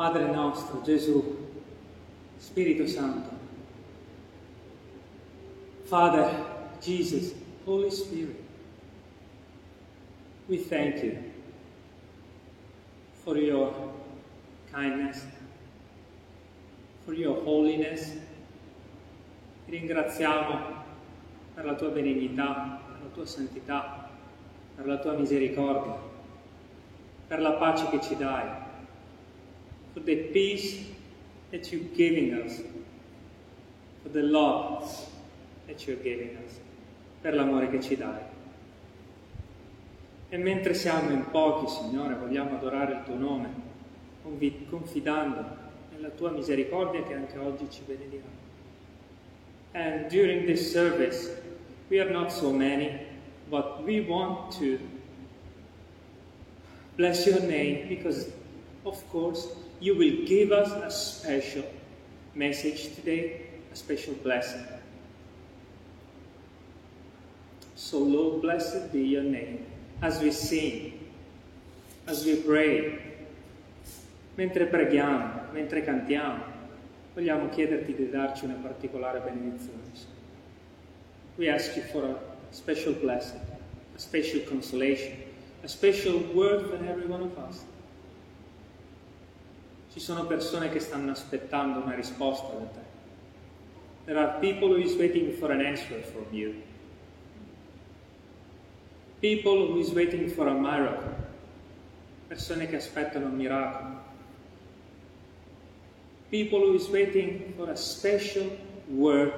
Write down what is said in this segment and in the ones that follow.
Padre nostro, Gesù, Spirito Santo, Father, Jesus, Holy Spirit, we thank you for your kindness, for your holiness. Ti ringraziamo per la tua benignità, per la tua santità, per la tua misericordia, per la pace che ci dai, for the peace that you're giving us, for the love that you're giving us, per l'amore che ci dai. E mentre siamo in pochi, Signore, vogliamo adorare il tuo nome, confidando nella tua misericordia che anche oggi ci benedirà. And during this service, we are not so many, but we want to bless your name because, of course, you will give us a special message today, a special blessing. So, Lord, blessed be your name as we sing, as we pray, mentre preghiamo, mentre cantiamo. Vogliamo chiederti di darci una particolare benedizione. We ask you for a special blessing, a special consolation, a special word for every one of us. Ci sono persone che stanno aspettando una risposta da te. There are people who is waiting for an answer from you. People who is waiting for a miracle. Persone che aspettano un miracolo. People who is waiting for a special word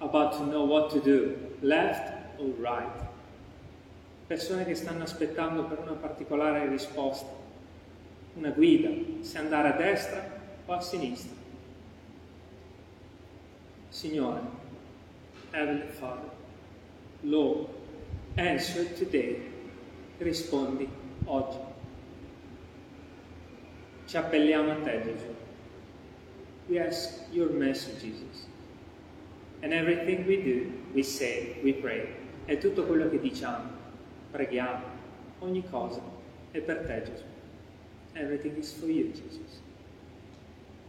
about to know what to do, left or right. Persone che stanno aspettando per una particolare risposta, una guida, se andare a destra o a sinistra. Signore, Heavenly Father, Lord, answer today, rispondi oggi. Ci appelliamo a te, Gesù. We ask your mercy, Jesus. And everything we do, we say, we pray. E tutto quello che diciamo, preghiamo, ogni cosa è per te, Gesù. Everything is for you, Jesus.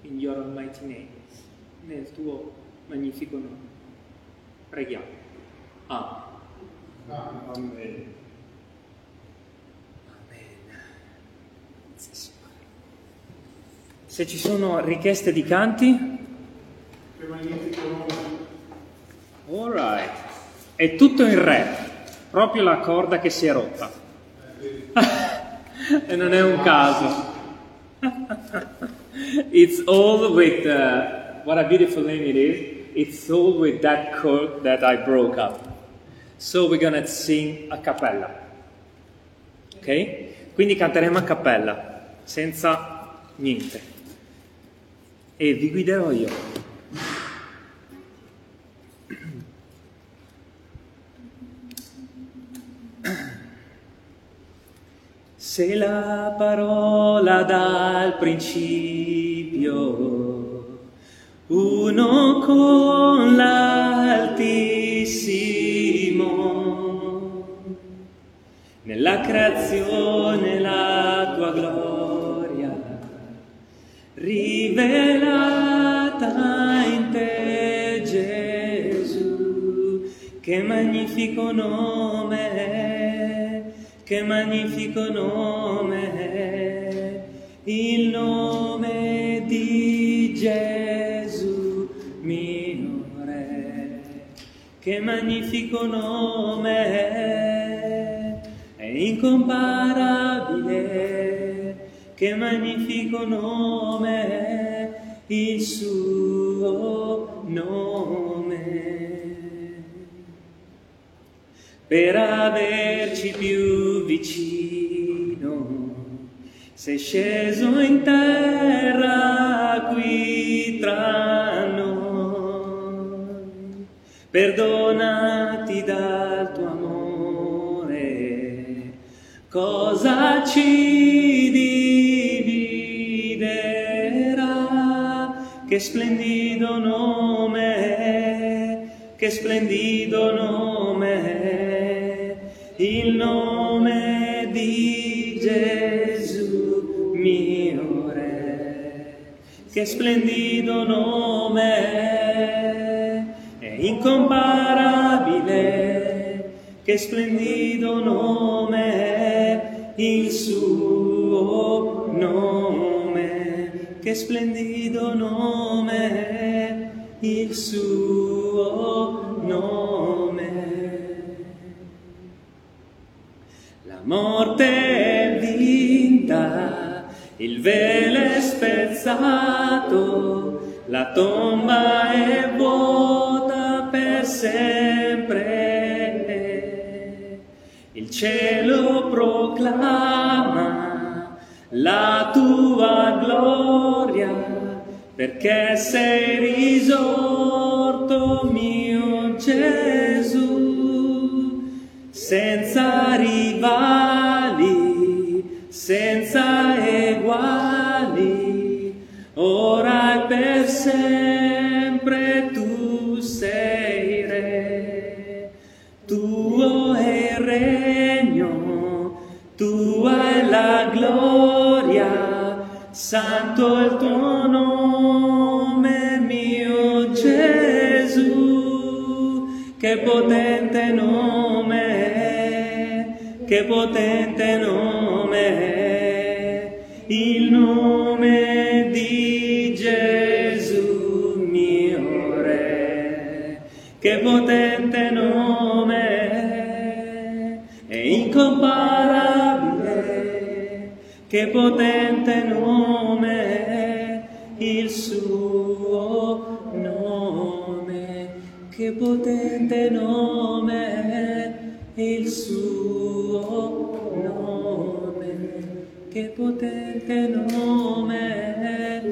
In your almighty name, nel tuo magnifico nome. Preghiamo. Amen. Amen. Se ci sono richieste di canti, Che magnifico nome. all right. È tutto in re, proprio la corda che si è rotta. e non è un caso. It's all with, uh, what a beautiful name it is. It's all with that chord that I broke up. So we're gonna sing a cappella. Ok? Quindi canteremo a cappella, senza niente. E vi guiderò io. Se la parola dal principio, uno con l'Altissimo, nella creazione la tua gloria, rivelata in te Gesù, che magnifico nome è, che magnifico nome è, il nome di Gesù mio che magnifico nome è, è incomparabile, che magnifico nome è il suo nome per averci più vicino. Sei sceso in terra qui tra noi, perdonati dal tuo amore, cosa ci dividerà? Che splendido nome che splendido nome il nome di Gesù mio Re. che splendido nome è incomparabile, che splendido nome è il suo nome, che splendido nome è il suo nome. Morte è vinta, il velo è spezzato, la tomba è vuota per sempre. Il cielo proclama la tua gloria, perché sei risorto mio Gesù, senza rivali, senza eguali, ora e per sempre tu sei re, tuo è il regno, tua è la gloria, santo è il tuo nome, mio Gesù, che potente nome che potente nome è, il nome di Gesù mio Re, che potente nome è, è incomparabile, che potente nome è. Il suo nome, che potente nome è il suo nome, che potente nome è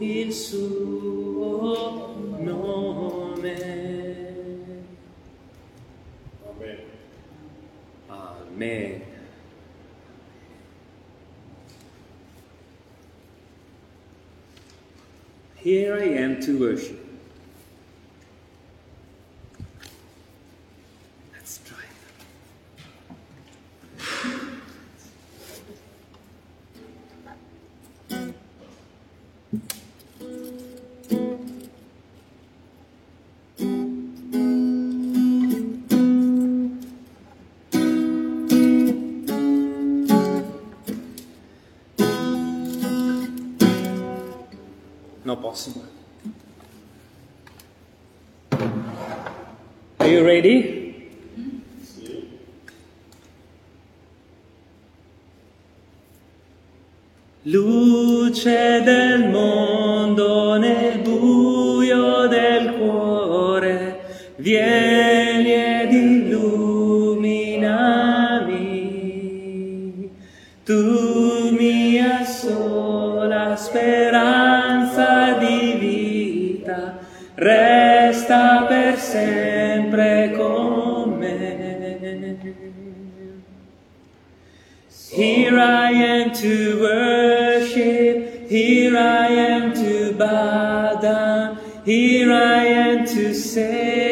il suo nome. Amen. Amen. Here I am to worship. Possible. Are you ready? Luce del mondo Here I am to worship, here I am to bow down, here I am to say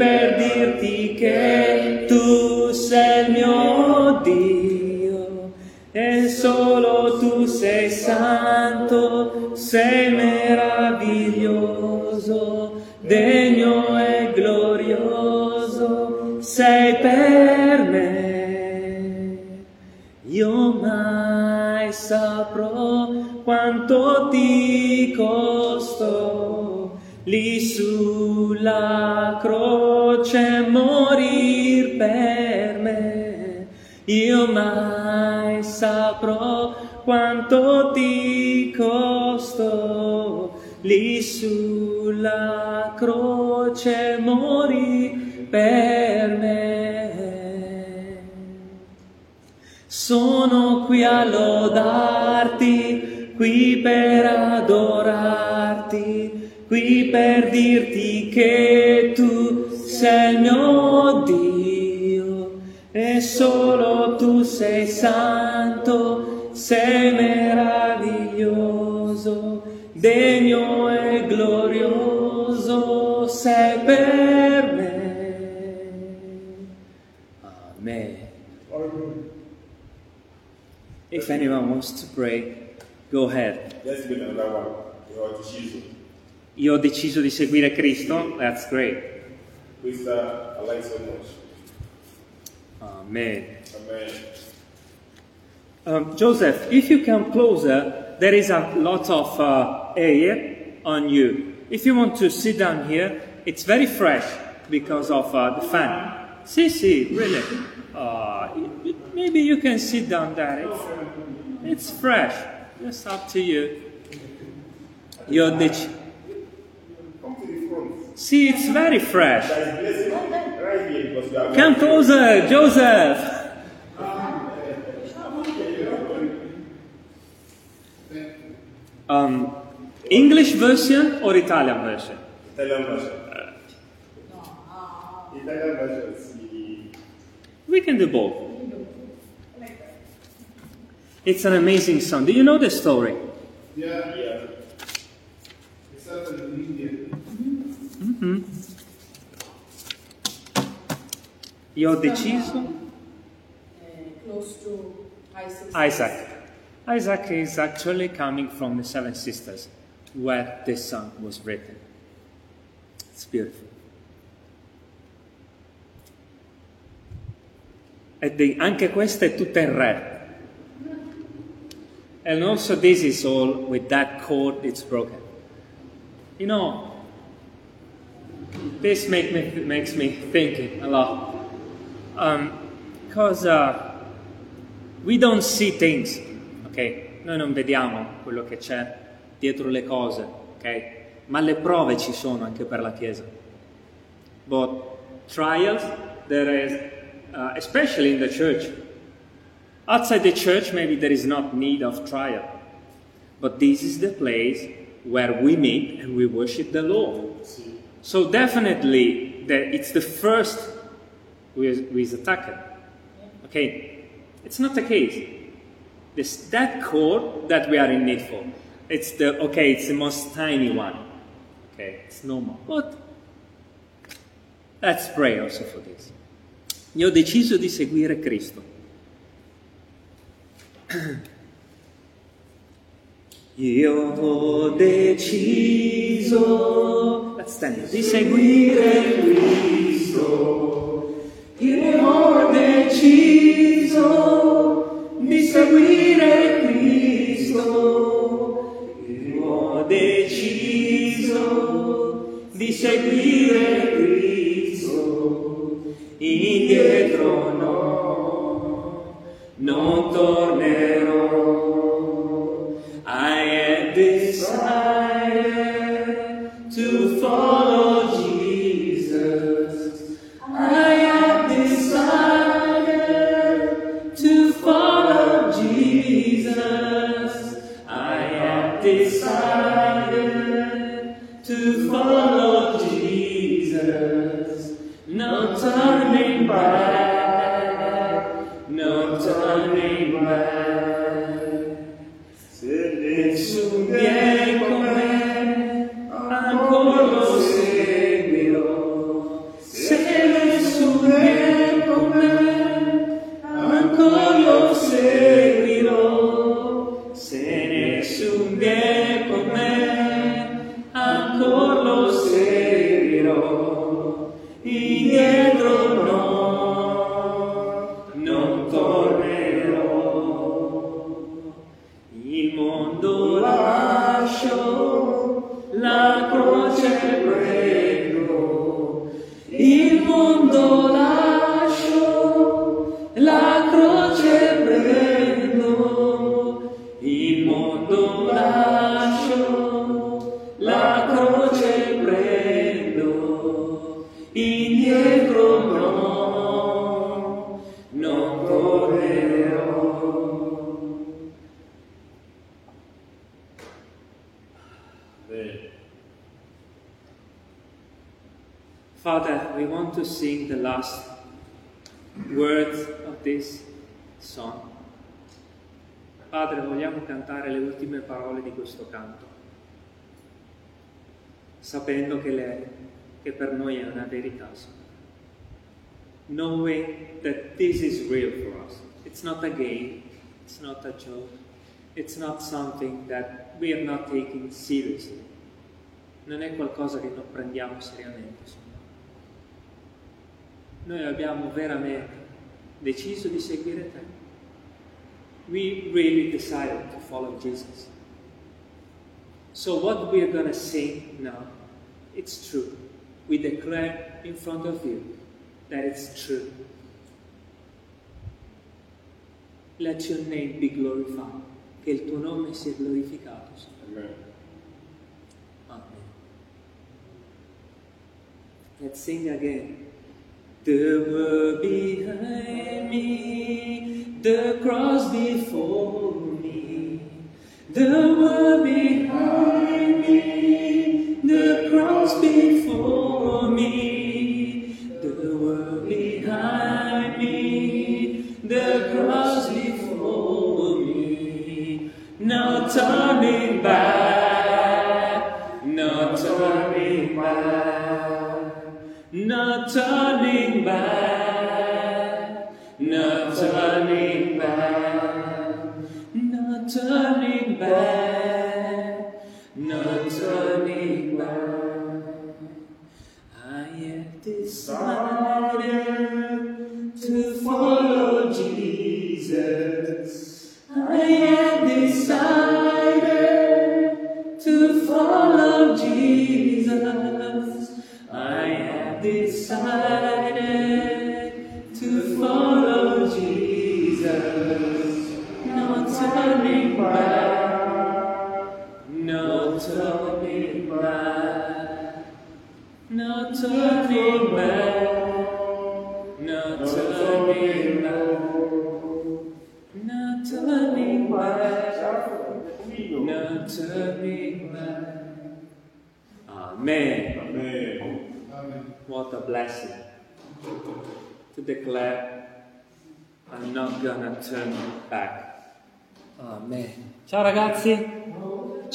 per dirti che tu sei il mio Dio e solo tu sei santo, sei meraviglioso, degno e glorioso, sei per me. Io mai saprò quanto ti costò lì sulla croce morir per me. io mai saprò quanto ti costò lì sulla croce morì per me. Sono qui a lodarti, qui per adorarti, qui per dirti che tu mio Dio e solo tu sei santo, sei meraviglioso, degno e glorioso sei per me. Amen. If anyone wants to pray, go ahead. Let's make another one. Io ho deciso di seguire Cristo, that's great. Questa I like so much. Amen. Amen. Um, Joseph, if you come closer, there is a lot of uh, air on you. If you want to sit down here, it's very fresh because of uh, the fan. See, see, really. Uh, maybe you can sit down there. It's, it's fresh. It's up to you. You're the ch- Come to the front. See, it's very fresh. There is blessing right here because we are Come closer, Joseph. Um, English version or Italian version? Italian version. Italian version. We can do both. It's an amazing song. Do you know the story? Yeah, Yeah. it's happened in India. Io ho deciso. Isaac. Isaac. Is actually coming from the Seven Sisters, where this song was written. It's beautiful. Eh, e di- anche questa è tutta in re. And also this is all with that chord it's broken. You know, this make me, makes me thinking a lot. Because we don't see things, ok? Noi non vediamo quello che c'è dietro le cose, ok? Ma le prove ci sono anche per la Chiesa. But trials, there is, uh, especially in the church. Outside the church, maybe there is not need of trial. But this is the place where we meet and we worship the Lord. So definitely, the, it's the first who is, who is attacked. Okay, it's not the case. This, that chord that we are in need for, it's the okay. It's the most tiny one. Okay, it's normal. But let's pray also for this. Io ho deciso di seguire Cristo. Io ho deciso di seguire Cristo. Io ho deciso di seguire Cristo. Io ho deciso di seguire Cristo. Indietro no, non tornerò. No turning back, it's not something that we are not taking seriously. Non è qualcosa che non prendiamo seriamente. Noi abbiamo veramente deciso di seguire te. We really decided to follow Jesus. So what we are going to sing now, it's true. We declare in front of you that it's true. Let your name be glorified. Che il tuo nome sia glorificato. Signore. Amen. Let's sing again. The world behind me, the cross before me. The world behind me, the cross before me. Turning back, no turning back. No turning back, no turning back, no turning back, no turning back.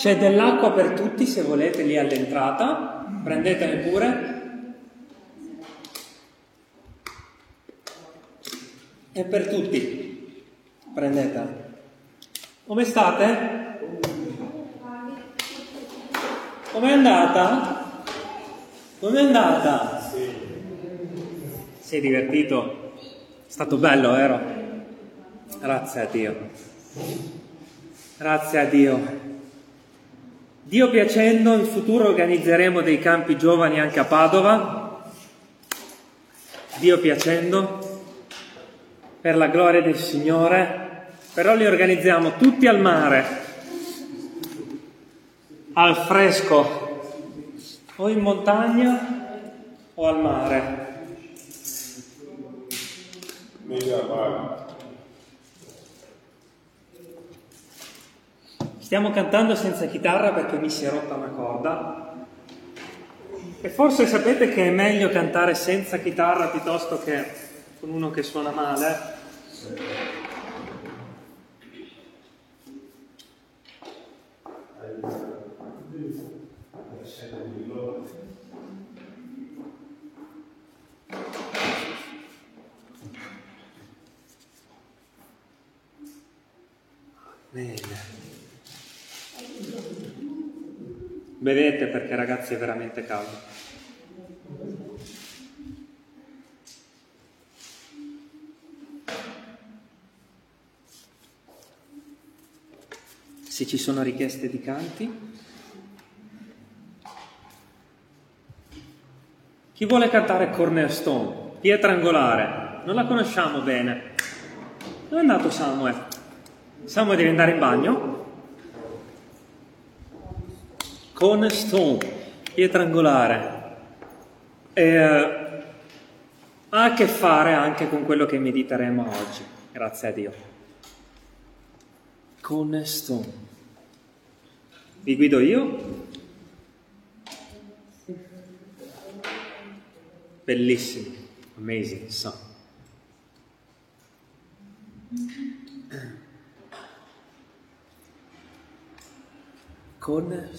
C'è dell'acqua per tutti se volete lì all'entrata, prendetene pure. È per tutti, prendete. Come state? Com'è andata? Com'è andata? Sei divertito? È stato bello, vero? Grazie a Dio. Grazie a Dio. Dio piacendo, in futuro organizzeremo dei campi giovani anche a Padova. Dio piacendo, per la gloria del Signore, però li organizziamo tutti al mare, al fresco, o in montagna o al mare. Meglio amare. Stiamo cantando senza chitarra perché mi si è rotta una corda. E forse sapete che è meglio cantare senza chitarra piuttosto che con uno che suona male. Bene. Bevete perché ragazzi è veramente caldo. Se ci sono richieste di canti. Chi vuole cantare Cornerstone? Pietra angolare. Non la conosciamo bene. Dove è andato Samuel? Samuel deve andare in bagno? Cornerstone, pietra angolare. E, eh, ha a che fare anche con quello che mediteremo oggi, grazie a Dio. Con Stone. Vi guido io? Bellissimo, amazing song. Con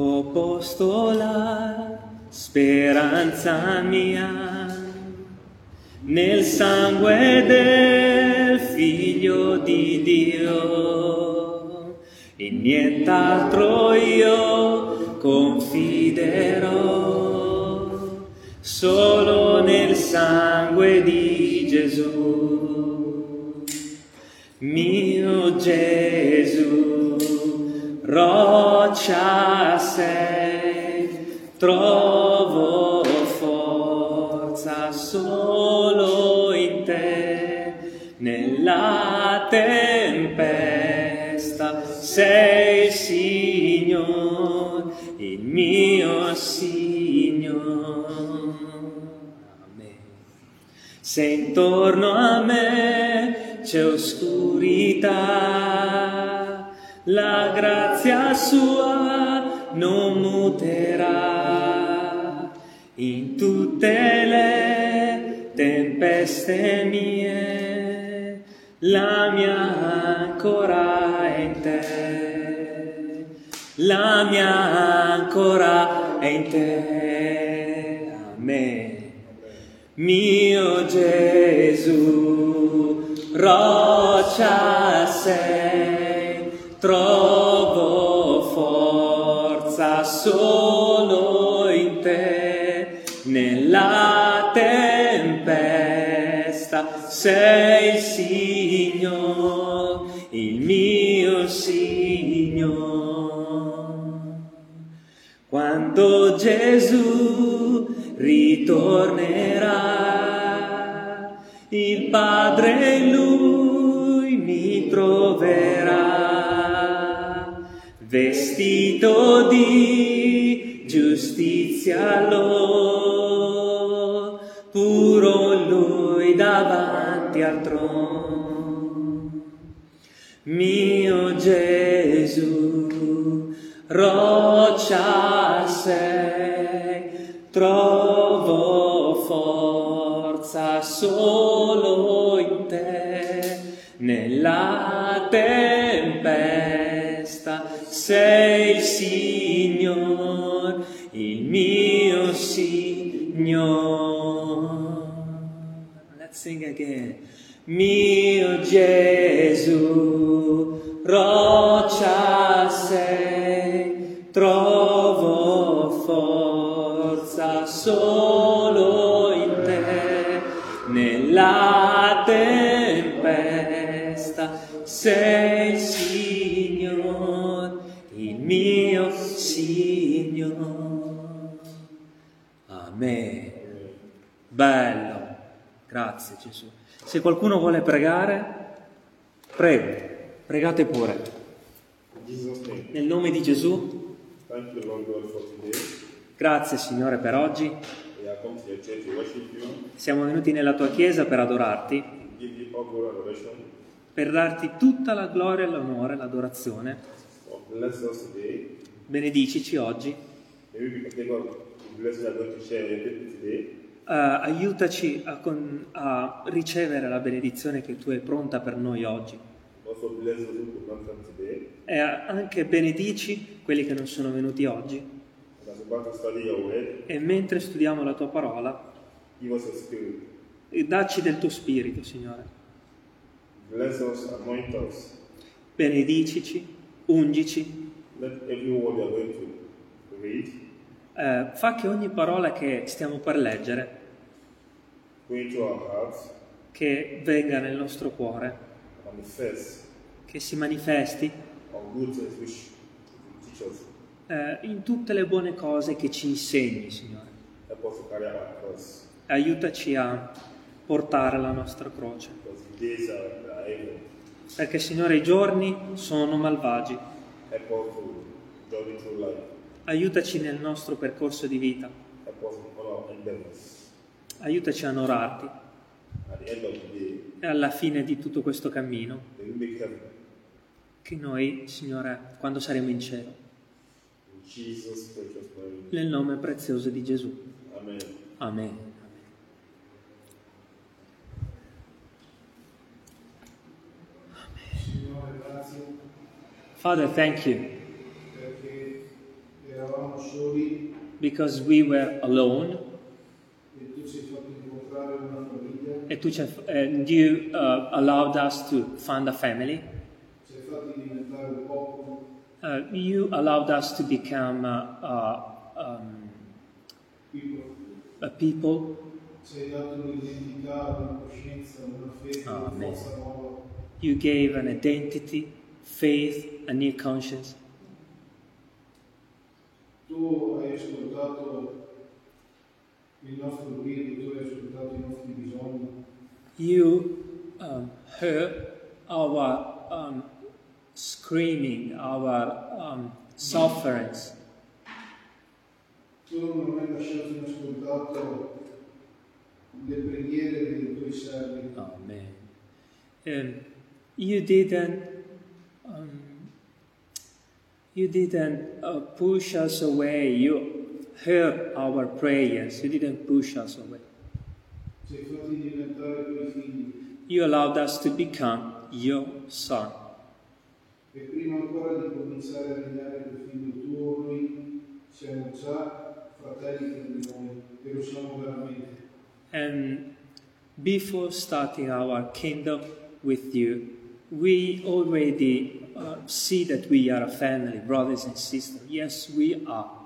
Stone. Ho posto la speranza mia nel sangue del figlio di Dio, in nient'altro io confiderò, solo nel sangue di Gesù, mio Gesù, roccia sei, trovo forza solo in te, nella tempesta sei Signore, il mio Signore. Amen. Se intorno a me c'è oscurità, la grazia sua non muterà in tutte le tempeste mie, la mia ancora è in te, la mia ancora è in te. Amen. Mio Gesù, roccia sei, trovo forza solo in te, nella tempesta sei il Signore, il mio Signore. Quando Gesù ritornerà, il Padre in lui mi troverà, vestito di giustizia lo, puro lui davanti al trono. Mio Gesù, roccia sei, trovo forza solo in te, nella tempesta sei Signore, il mio Signore. Let's sing again. Mio Gesù, Gesù. Se qualcuno vuole pregare, prego, pregate pure. Nel nome di Gesù, grazie Signore per oggi. Siamo venuti nella tua chiesa per adorarti, per darti tutta la gloria, l'onore, l'adorazione. Benedicici oggi, Eh, aiutaci a, con- a ricevere la benedizione che tu hai pronta per noi oggi. E anche benedici quelli che non sono venuti oggi. E mentre studiamo la tua parola, give us your spirit. e dacci del tuo spirito, Signore. Bless us, anoint us. Benedicici, ungici, read eh, fa che ogni parola che stiamo per leggere, go into our hearts che venga nel nostro cuore, che si manifesti. Eh, in tutte le buone cose che ci insegni, Signore. Aiutaci a portare la nostra croce, perché, Signore, i giorni sono malvagi. Aiutaci nel nostro percorso di vita, aiutaci a onorarti e alla fine di tutto questo cammino, che noi, Signore, quando saremo in cielo, nel nome prezioso di Gesù. Amen. Father, thank you. Because we were alone famiglia, and you, and you uh, allowed us to found a family. Uh, you allowed us to become uh, uh, um, a people. Amen. You gave an identity, faith, a new conscience. Tu hai ascoltato il nostro grido, tu hai ascoltato i nostri bisogni, You um, heard our um, screaming, our um, sufferings. tu non hai lasciato inascoltato le preghiere dei tuoi servi. Amen. Um, you didn't. Um, you didn't uh, push us away. You heard our prayers. You didn't push us away. You allowed us to become your son. e prima ancora di cominciare a regnare per figlio tuo, noi siamo già fratelli tra di noi e lo siamo veramente. And before starting our kingdom with you, we already uh, see that we are a family, brothers and sisters. Yes, we are.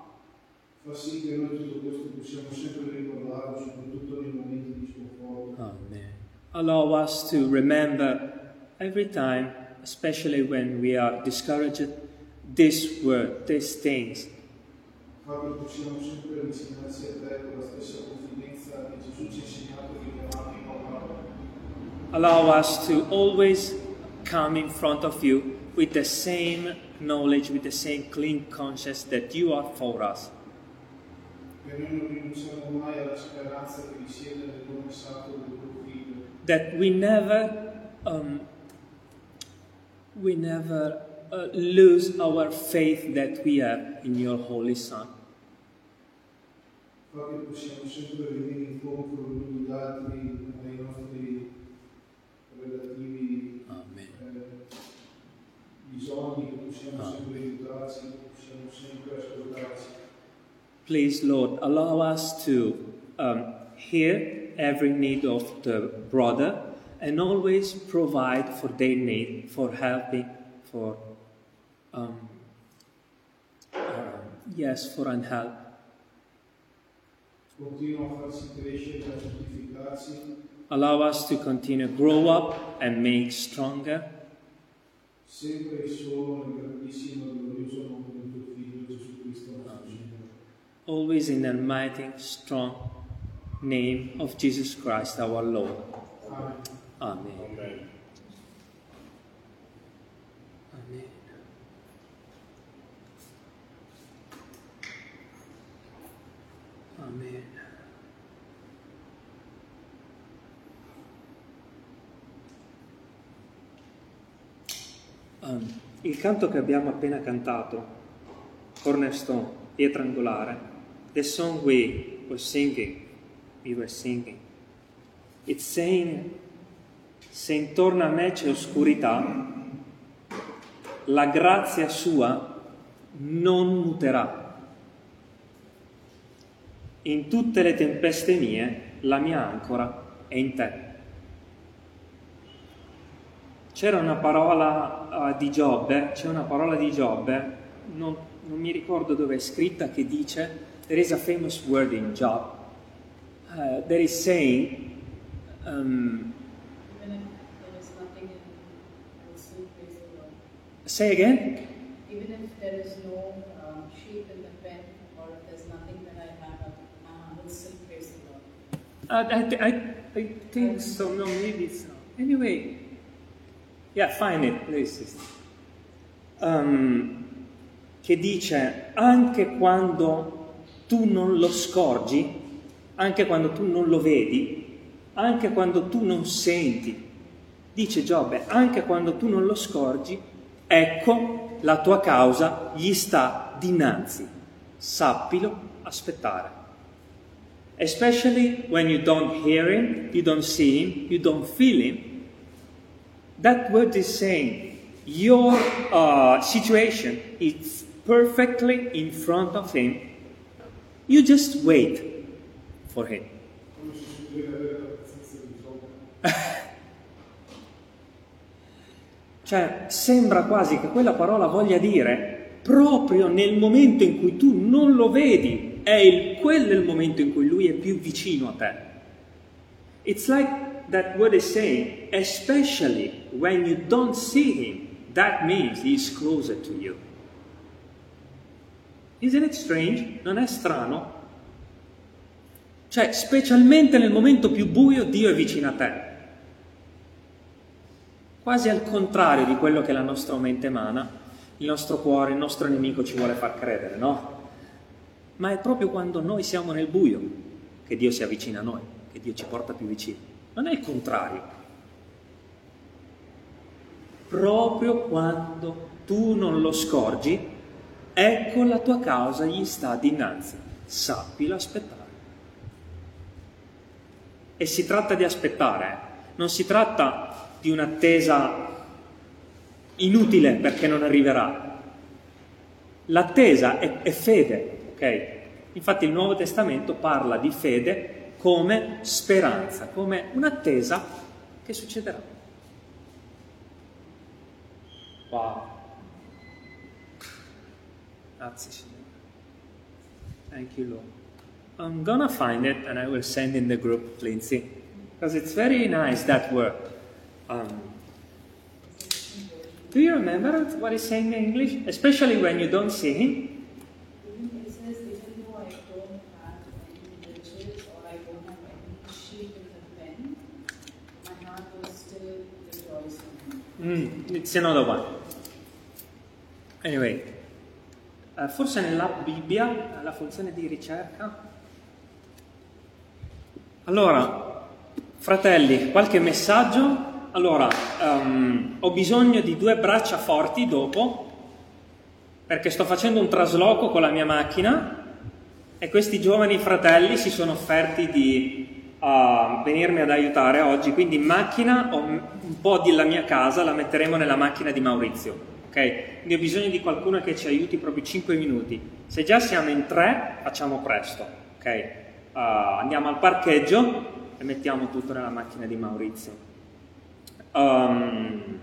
Fa sì che noi tutto questo possiamo sempre ricordarlo, soprattutto nei momenti di sconforto. Amen. Allow us to remember every time, especially when we are discouraged, this word, these things. Fa che possiamo sempre avvicinarsi a te con la stessa confidenza che Gesù ci ha insegnato di chiamarti papà. Allow us to always come in front of you with the same knowledge, with the same clean conscience that you are for us. Che noi non rinunciamo mai alla speranza che risiede nel santo del tuo figlio. That we never, um, we never uh, lose our faith that we have in your Holy Son. Fa che possiamo sempre venire incontro gli uni agli altri nei nostri relativi Amen. eh, bisogni, che possiamo sempre aiutarci, che possiamo sempre ascoltarci. Please, Lord, allow us to um, hear every need of the brother and always provide for their need, for helping, for, um, uh, yes, for help. Continua a farci crescere, a santificarci, Allow us to continue grow up and make stronger, sempre solo nel grandissimo e glorioso nome always in the mighty, strong name of Jesus Christ our Lord. Amen. Amen. Amen. Amen. Amen. Um, il canto che abbiamo appena cantato, Cornerstone, pietra angolare, the song we were singing, we were singing, it's saying, se intorno a me c'è oscurità, la grazia sua non muterà. In tutte le tempeste mie, la mia ancora è in te. C'era una parola eh, di Giobbe, c'è una parola di Giobbe, non, non mi ricordo dove è scritta, che dice, there is a famous word in Job, uh, that is saying, um, in say again? Even if there is no um, sheep in the pen or if there's nothing that I have, I will still praise the Lord. Uh, I, I, I think so. No, maybe so. Anyway, yeah, find it, please. Um, che dice anche quando tu non lo scorgi, anche quando tu non lo vedi, anche quando tu non senti, dice Giobbe, anche quando tu non lo scorgi, ecco la tua causa gli sta dinanzi, sappilo aspettare. Especially when you don't hear him, you don't see him, you don't feel him, that word is saying your uh, situation is perfectly in front of Him. You just wait for Him. Cioè, sembra quasi che quella parola voglia dire proprio nel momento in cui tu non lo vedi, è il, quello il momento in cui Lui è più vicino a te. It's like that word is saying, especially when you don't see Him, that means He is closer to you. Isn't it strange? Non è strano? Cioè, specialmente nel momento più buio, Dio è vicino a te. Quasi al contrario di quello che la nostra mente emana, il nostro cuore, il nostro nemico ci vuole far credere, no? Ma è proprio quando noi siamo nel buio che Dio si avvicina a noi, che Dio ci porta più vicino. Non è il contrario. Proprio quando tu non lo scorgi, ecco la tua causa gli sta dinanzi. Sappilo aspettare. E si tratta di aspettare, eh. non si tratta di un'attesa inutile perché non arriverà. L'attesa è, è fede, ok? Infatti il Nuovo Testamento parla di fede come speranza, come un'attesa che succederà. Wow. Grazie Signore. Thank you Lord. I'm gonna find it and I will send in the group, Lindsay. Because it's very nice that word. Um, do you remember what it's saying in English? Especially when you don't see him? Even it says, even though I don't have any riches or I don't have any sheep in the pen, my heart will still rejoice in him. Mm, it's another one. Anyway, eh, forse nella Bibbia la funzione di ricerca. Allora, fratelli, qualche messaggio? Allora, ehm, ho bisogno di due braccia forti dopo, perché sto facendo un trasloco con la mia macchina e questi giovani fratelli si sono offerti di uh, venirmi ad aiutare oggi, quindi in macchina ho un po' della mia casa, la metteremo nella macchina di Maurizio. Ok? Quindi ho bisogno di qualcuno che ci aiuti proprio 5 minuti. Se già siamo in tre, facciamo presto. Ok? Uh, andiamo al parcheggio e mettiamo tutto nella macchina di Maurizio. Um,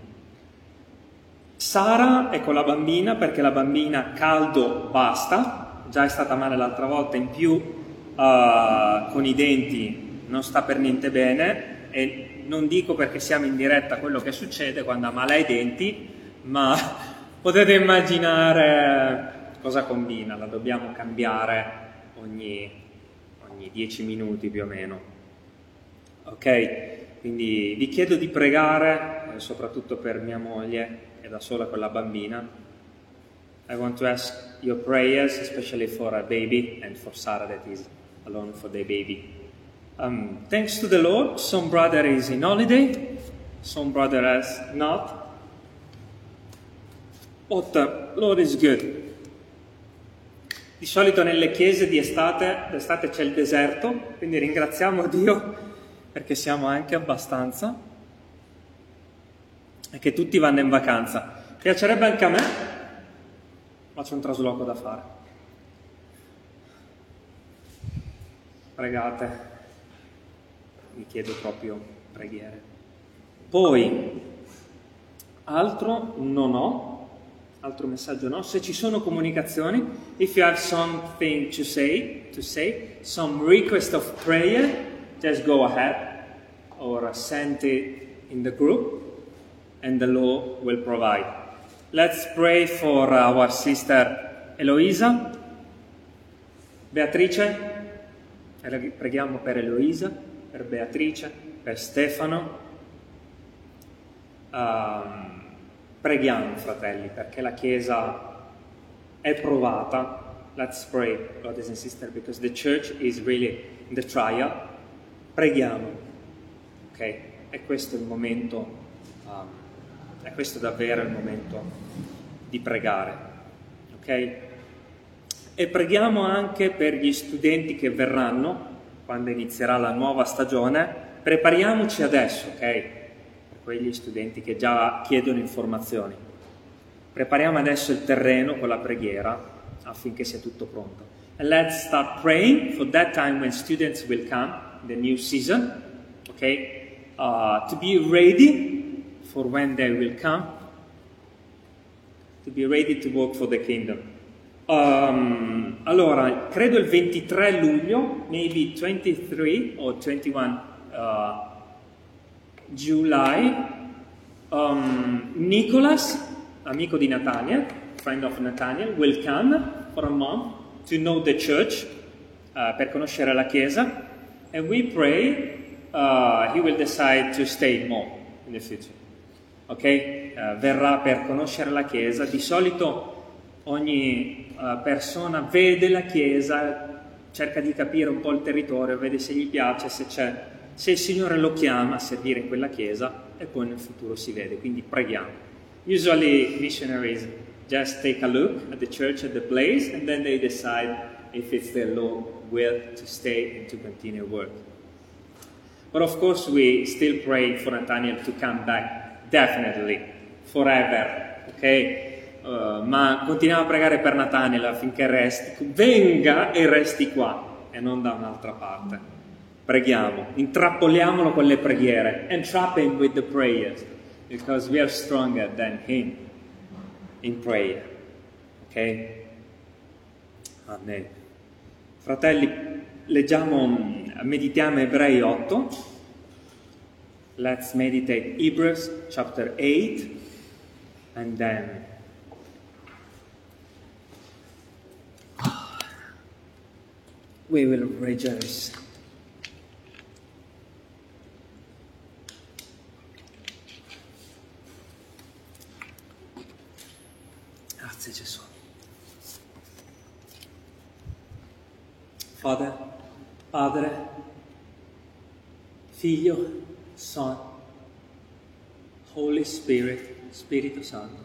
Sara è con la bambina perché la bambina caldo basta, già è stata male l'altra volta, in più uh, con i denti non sta per niente bene e non dico perché siamo in diretta quello che succede quando ha male ai denti, ma potete immaginare cosa combina, la dobbiamo cambiare ogni, ogni 10 minuti più o meno. Ok? Quindi vi chiedo di pregare, eh, soprattutto per mia moglie, che è da sola con la bambina. I want to ask your prayers, especially for a baby and for Sarah that is alone for the baby. Um, thanks to the Lord, some brother is in holiday, some brother has not. But the Lord is good. Di solito nelle chiese di estate, d'estate c'è il deserto, quindi ringraziamo Dio perché siamo anche abbastanza e che tutti vanno in vacanza. Piacerebbe anche a me, ma c'è un trasloco da fare. Pregate, vi chiedo proprio preghiere. Poi, altro non ho, altro messaggio no. Se ci sono comunicazioni, if you have something to say, to say, some request of prayer, just go ahead or send it in the group and the Lord will provide. Let's pray for our sister Eloisa. Beatrice, preghiamo per Eloisa, per Beatrice, per Stefano. Um, preghiamo, fratelli, perché la Chiesa è provata, let's pray, brothers and sisters, because the church is really in the trial. Preghiamo, ok? E questo è il momento, um, è questo davvero il momento di pregare, ok? E preghiamo anche per gli studenti che verranno, quando inizierà la nuova stagione, prepariamoci adesso, ok? Quegli studenti che già chiedono informazioni. Prepariamo adesso il terreno con la preghiera affinché sia tutto pronto. And let's start praying for that time when students will come, the new season, okay? Uh, to be ready for when they will come, to be ready to work for the kingdom. Um, allora, credo il 23 luglio, maybe 23 or 21 uh, July, um, Nicholas, amico di Nathaniel, friend of Nathaniel, will come for a month to know the church, uh, per conoscere la Chiesa, and we pray uh, he will decide to stay more in the future. Ok? Uh, verrà per conoscere la Chiesa. Di solito ogni uh, persona vede la Chiesa, cerca di capire un po' il territorio, vede se gli piace, se c'è se il Signore lo chiama a servire in quella chiesa e poi nel futuro si vede, quindi preghiamo. Usually missionaries just take a look at the church, at the place, and then they decide if it's their Lord will to stay and to continue work. But of course we still pray for Nathaniel to come back, definitely, forever, ok? Uh, ma continuiamo a pregare per Nathaniel affinché resti, venga e resti qua e non da un'altra parte. Preghiamo, intrappoliamolo con le preghiere. Entrap him with the prayers, because we are stronger than him in prayer. Ok? Amen. Fratelli, leggiamo, meditiamo Ebrei 8. Let's meditate Hebrews chapter 8 and then we will rejoice. Grazie Gesù. Father, Padre, Figlio, Son, Holy Spirit, Spirito Santo.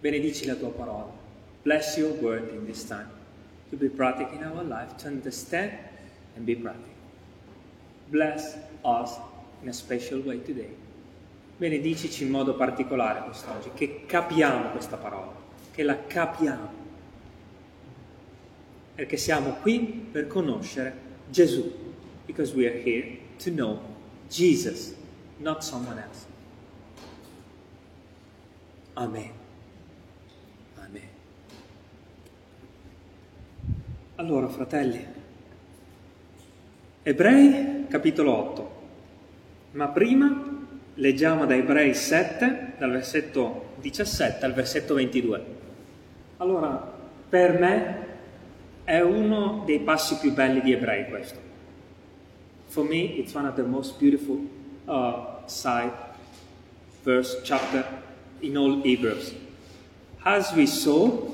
Benedici la tua parola. Bless your word in this time to be practical in our life, to understand and be practical. Bless us in a special way today. Benedicici in modo particolare quest'oggi, che capiamo questa parola, che la capiamo, perché siamo qui per conoscere Gesù, because we are here to know Jesus, not someone else. Amen. Amen. Allora, fratelli, Ebrei capitolo 8, ma prima leggiamo da Ebrei 7, dal versetto 17 al versetto 22. Allora, per me è uno dei passi più belli di Ebrei questo. For me, it's one of the most beautiful uh, side verse chapter in all Hebrews. As we saw,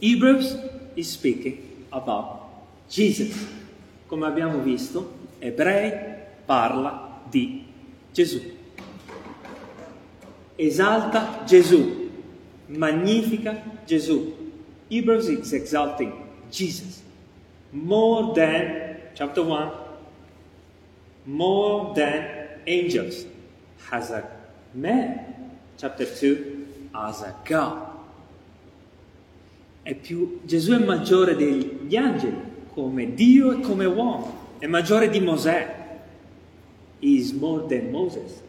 Hebrews is speaking about Jesus. Come abbiamo visto, Ebrei parla di Gesù. Esalta Gesù, magnifica Gesù. Hebrews is exalting Jesus more than, chapter 1, more than angels, as a man. Chapter 2, as a God. È più, Gesù è maggiore degli angeli, come Dio e come uomo, è maggiore di Mosè. He is more than Moses.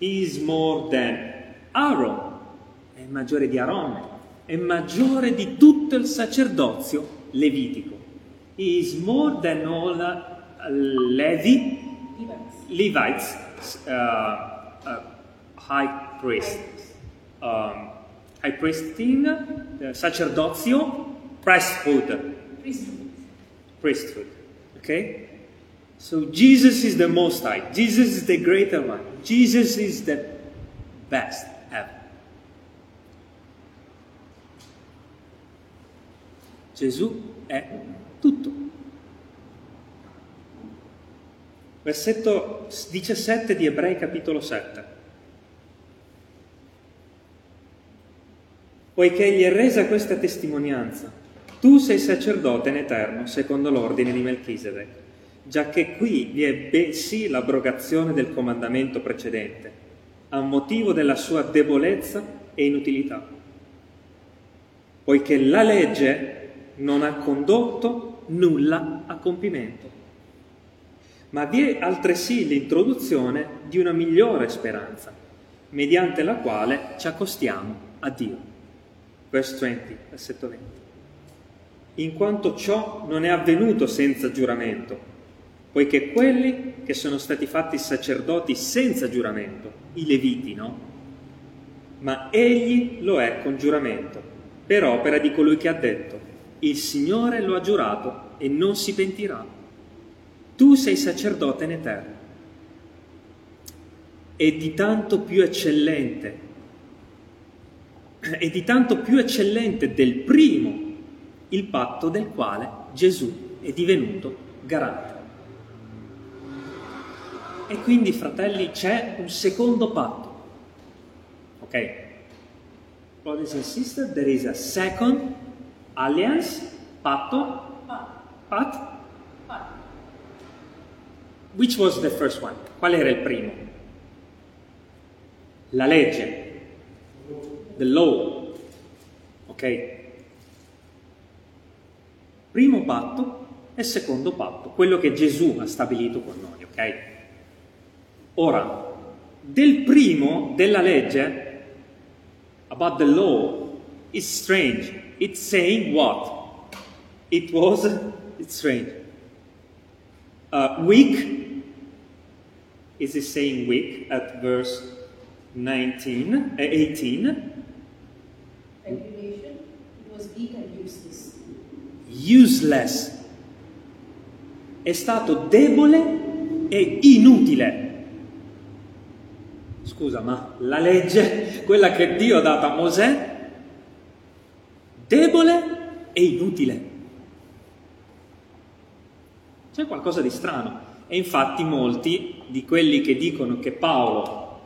He is more than Aaron. È maggiore di Aarone. È maggiore di tutto il sacerdozio levitico. Is more than all uh, Levi, Levites. Uh, uh, high priest. Um, high priesting, uh, sacerdozio, priesthood. Priesthood. Priesthood. Okay? So Jesus is the most high. Jesus is the greater one. Jesus is the best Gesù è tutto. Versetto 17 di Ebrei capitolo 7. Poiché gli è resa questa testimonianza, tu sei sacerdote in eterno secondo l'ordine di Melchisedec, giacché qui vi è bensì l'abrogazione del comandamento precedente, a motivo della sua debolezza e inutilità. Poiché la legge non ha condotto nulla a compimento, ma vi è altresì l'introduzione di una migliore speranza, mediante la quale ci accostiamo a Dio. Verse 20, versetto 20. In quanto ciò non è avvenuto senza giuramento, poiché quelli che sono stati fatti sacerdoti senza giuramento, i leviti, no? Ma egli lo è con giuramento, per opera di colui che ha detto, il Signore lo ha giurato e non si pentirà. Tu sei sacerdote in eterno. E di tanto più eccellente, e di tanto più eccellente del primo, il patto del quale Gesù è divenuto garante. E quindi, fratelli, c'è un secondo patto. Ok? Brothers and sisters, there is a second Alliance? Patto? Pat? Which was the first one? Qual era il primo? La legge. The law. Ok? Primo patto e secondo patto, quello che Gesù ha stabilito con noi, ok? Ora, del primo, della legge, about the law, is strange It's saying what? It was, it's strange. Uh, weak, is it saying weak at verse 19, uh, 18? Regulation, it was weak and useless. Useless. È stato debole e inutile. Scusa, ma la legge, quella che Dio ha dato a Mosè, debole e inutile. C'è qualcosa di strano. E infatti molti di quelli che dicono che Paolo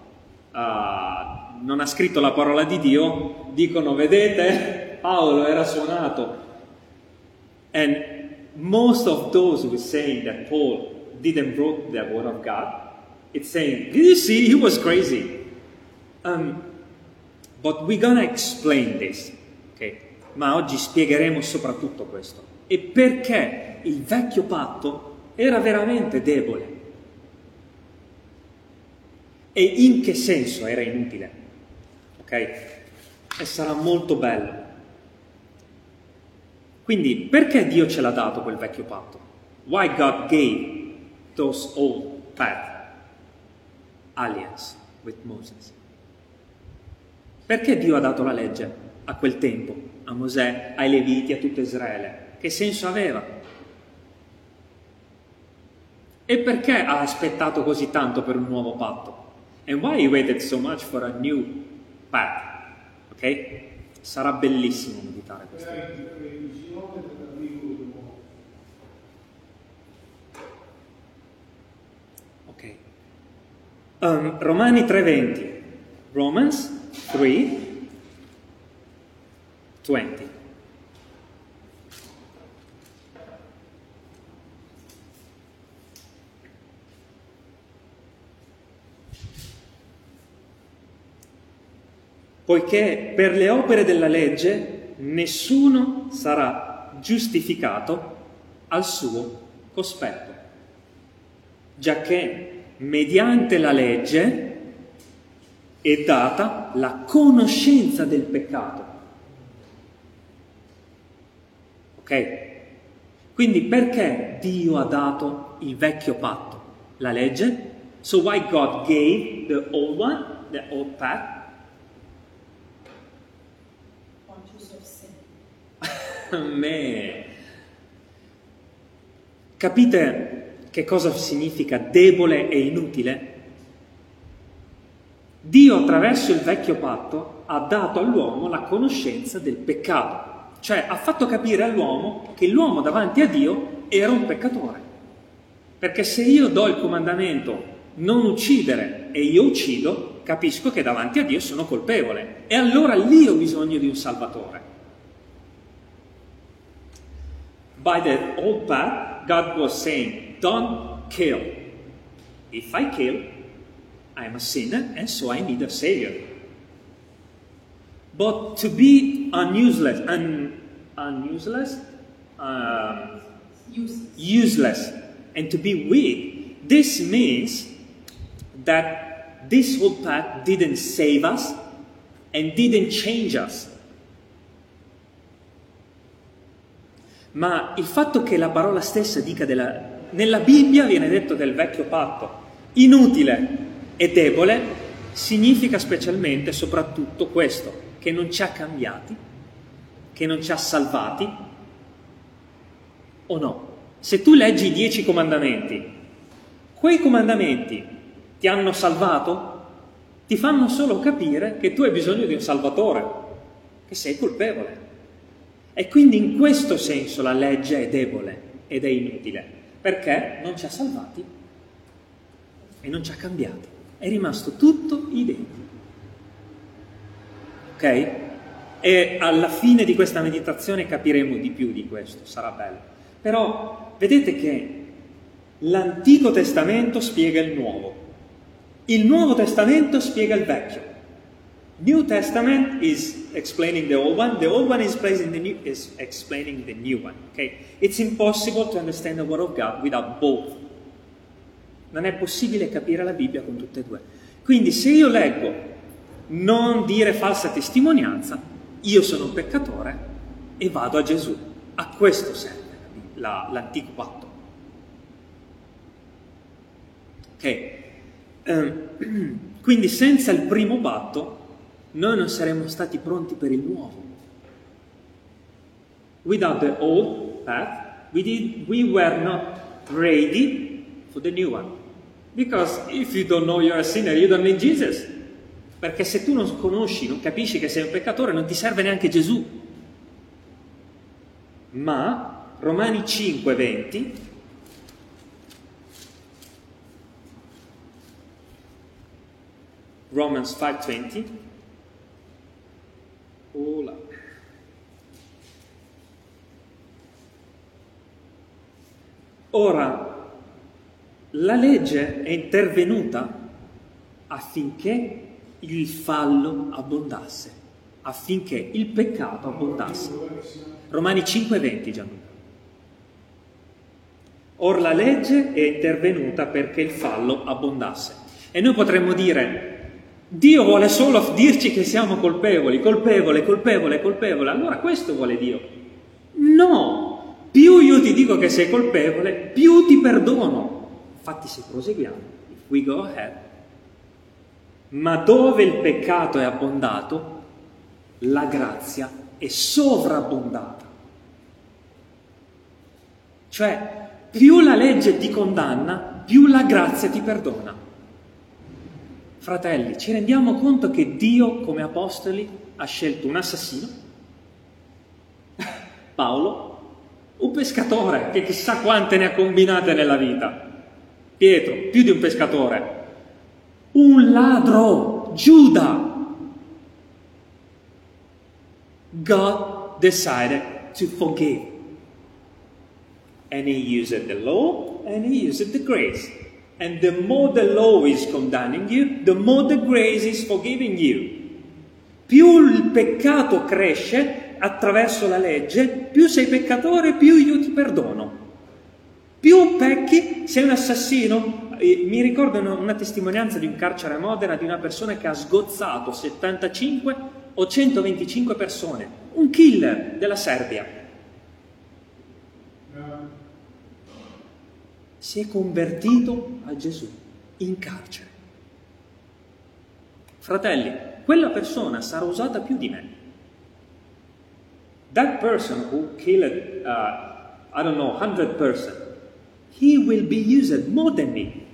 uh, non ha scritto la parola di Dio dicono, vedete, Paolo era suonato. And most of those who saying that Paul didn't wrote the word of God, it's saying, did you see, he was crazy. Um, but we're gonna explain this. Okay? Ma oggi spiegheremo soprattutto questo. E perché il vecchio patto era veramente debole. E in che senso era inutile. Ok? E sarà molto bello. Quindi perché Dio ce l'ha dato quel vecchio patto? Why God gave those old path alliance with Moses? Perché Dio ha dato la legge a quel tempo? A Mosè, ai Leviti, a tutto Israele. Che senso aveva? E perché ha aspettato così tanto per un nuovo patto? And why he waited so much for a new path? Ok? Sarà bellissimo meditare questo. Ok. Um, Romani 3:20. Romans 3 20. Poiché per le opere della legge nessuno sarà giustificato al suo cospetto, giacché mediante la legge è data la conoscenza del peccato Ok? Quindi perché Dio ha dato il vecchio patto? La legge? So why God gave the old one, the old sin. Amen. Capite che cosa significa debole e inutile? Dio attraverso il vecchio patto ha dato all'uomo la conoscenza del peccato Cioè ha fatto capire all'uomo che l'uomo davanti a Dio era un peccatore. Perché se io do il comandamento non uccidere e io uccido, capisco che davanti a Dio sono colpevole. E allora lì ho bisogno di un salvatore. By the old path, God was saying, don't kill. If I kill, I am a sinner and so I need a savior. But to be unuseless, un, unuseless, um, Useless. useless, and to be weak, this means that this whole path didn't save us and didn't change us. Ma il fatto che la parola stessa dica della... Nella Bibbia viene detto del vecchio patto, inutile e debole, significa specialmente, soprattutto questo, che non ci ha cambiati, che non ci ha salvati, o no? Se tu leggi i dieci comandamenti, quei comandamenti ti hanno salvato? Ti fanno solo capire che tu hai bisogno di un salvatore, che sei colpevole. E quindi in questo senso la legge è debole ed è inutile, perché non ci ha salvati e non ci ha cambiati. È rimasto tutto identico. Ok? E alla fine di questa meditazione capiremo di più di questo, sarà bello. Però vedete che l'Antico Testamento spiega il Nuovo, il Nuovo Testamento spiega il Vecchio. New Testament is explaining the old one, the old one is the new, is explaining the new one. Okay? It's impossible to understand the Word of God without both. Non è possibile capire la Bibbia con tutte e due. Quindi se io leggo non dire falsa testimonianza, io sono un peccatore e vado a Gesù. A questo serve la- l'antico patto. Ok? Ehm, quindi senza il primo patto noi non saremmo stati pronti per il nuovo. Without the old path, we, did, we were not ready for the new one. Because if you don't know you're a sinner, you don't need Jesus. Perché se tu non conosci, non capisci che sei un peccatore, non ti serve neanche Gesù. Ma Romani 5:20 Romans 5:20 Oh là. Ora la legge è intervenuta affinché il fallo abbondasse, affinché il peccato abbondasse. Romani 5:20 Gianluca. Or la legge è intervenuta perché il fallo abbondasse. E noi potremmo dire, Dio vuole solo dirci che siamo colpevoli, colpevole, colpevole, colpevole. Allora questo vuole Dio. No, più io ti dico che sei colpevole, più ti perdono. Infatti se proseguiamo, if we go ahead, ma dove il peccato è abbondato, la grazia è sovrabbondata. Cioè, più la legge ti condanna, più la grazia ti perdona. Fratelli, ci rendiamo conto che Dio, come apostoli, ha scelto un assassino, Paolo, un pescatore che chissà quante ne ha combinate nella vita, Pietro, più di un pescatore, un ladro, Giuda. God decided to forgive. And he used the law and he used the grace. And the more the law is condemning you, the more the grace is forgiving you. Più il peccato cresce attraverso la legge, più sei peccatore, più io ti perdono. Più pecchi, sei un assassino. Mi ricordo una, testimonianza di un carcere a Modena di una persona che ha sgozzato 75 o 125 persone, un killer della Serbia. si è convertito a Gesù in carcere. Fratelli, quella persona sarà usata più di me. That person who killed, uh, I don't know, 100 person, he will be used more than me.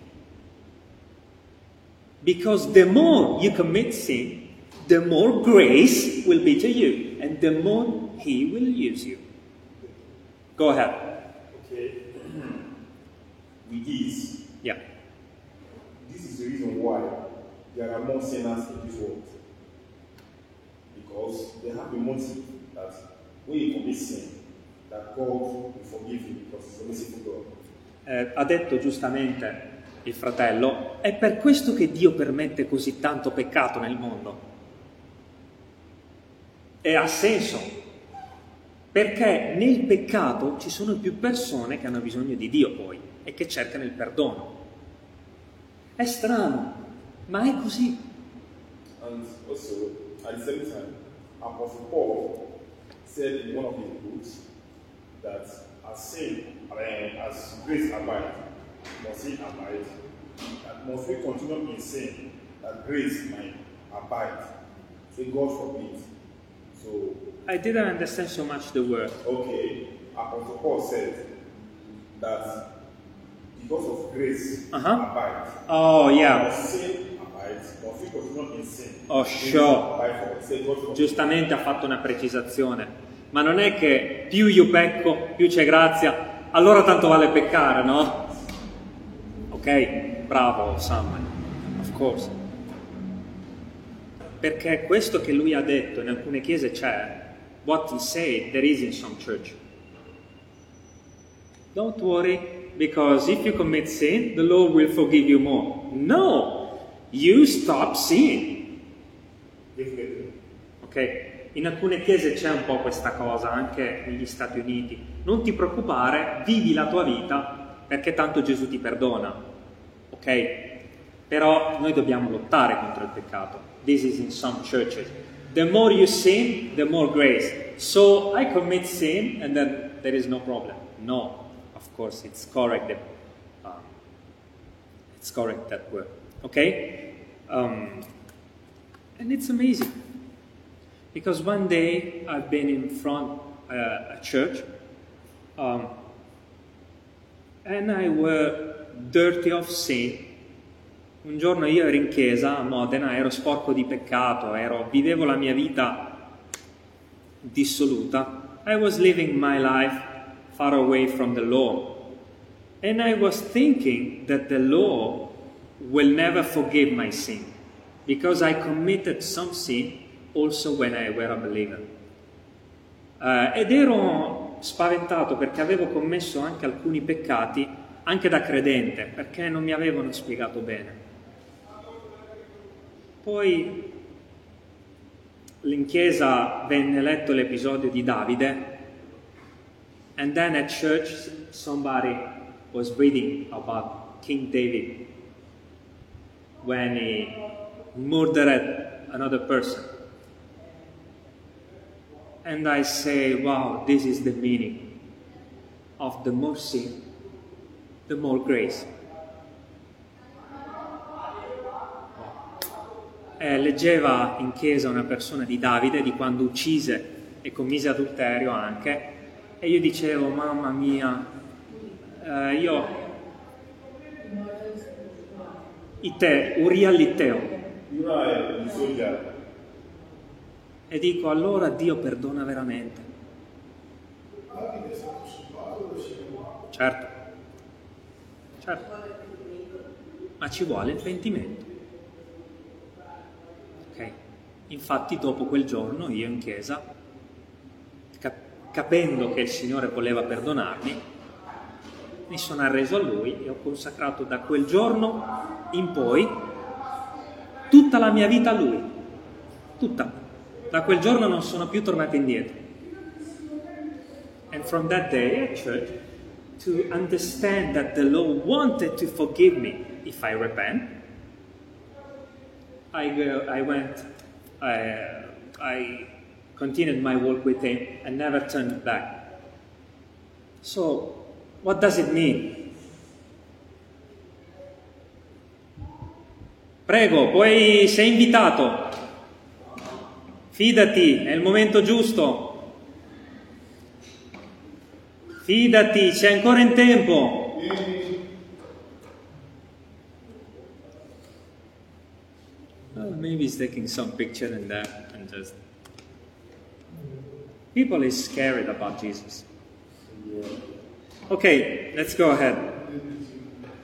Because the more you commit sin, the more grace will be to you, and the more He will use you. Go ahead. Okay. With this, Yeah. this is the reason why there are more sinners in this world. Because they have a motive that when you commit sin, that God will forgive you because He's a merciful God. Eh, ha detto giustamente il fratello, è per questo che Dio permette così tanto peccato nel mondo. E ha senso, perché nel peccato ci sono più persone che hanno bisogno di Dio poi e che cercano il perdono. È strano, ma è così. And also, at the same time, Apostle Paul said in one of his books that as sin, as grace abide, must sin abide, that must we continue in sin, that grace might abide. Say God forbid. So, I didn't understand so much the word. okay, Apostle Paul said that because of grace Uh-huh. abide, Oh, yeah. sin must we continue in sin. Oh, sure. Say God. Giustamente ha fatto una precisazione. Ma non è che più io pecco, più c'è grazia, allora tanto vale peccare, no? Ok, bravo Samuel, of course. Perché questo che lui ha detto in alcune chiese c'è, what he said there is in some church. Don't worry, because if you commit sin, the Lord will forgive you more. No, you stop sin. Ok? In alcune chiese c'è un po' questa cosa, anche negli Stati Uniti. Non ti preoccupare, vivi la tua vita perché tanto Gesù ti perdona. Ok? Però noi dobbiamo lottare contro il peccato. This is in some churches. The more you sin, the more grace. So I commit sin and then there is no problem. No, of course it's correct. That, um, it's correct that word. Okay? Um, and it's amazing. Because one day I've been in front uh, a church, um, and I were dirty of sin. Un giorno io ero in chiesa a Modena, ero sporco di peccato, ero, vivevo la mia vita dissoluta. I was living my life far away from the law. And I was thinking that the law will never forgive my sin because I committed some sin also when I were a believer. Eh, ed ero spaventato perché avevo commesso anche alcuni peccati anche da credente perché non mi avevano spiegato bene. Poi in chiesa venne letto l'episodio di Davide and then at church somebody was reading about King David when he murdered another person. And I say, wow, this is the meaning of the sin, the more grace. Eh, leggeva in chiesa una persona di Davide di quando uccise e commise adulterio anche, e io dicevo, mamma mia, eh, io Ite, Uria l'Itteo, e dico allora Dio perdona veramente. Certo, certo, ma ci vuole il pentimento. Ok, infatti dopo quel giorno io in chiesa, cap- capendo che il Signore voleva perdonarmi, mi sono arreso a Lui e ho consacrato da quel giorno in poi tutta la mia vita a Lui, tutta. Da quel giorno non sono più tornato indietro. And from that day at church, to understand that the Lord wanted to forgive me if I repent, I, go, I went, I, I continued my walk with Him and never turned back. So, what does it mean? Prego, poi sei invitato. Fidati, è il momento giusto. Fidati, c'è ancora in tempo. Uh, maybe is taking some picture and that and just people is scared about Jesus. Okay, let's go ahead.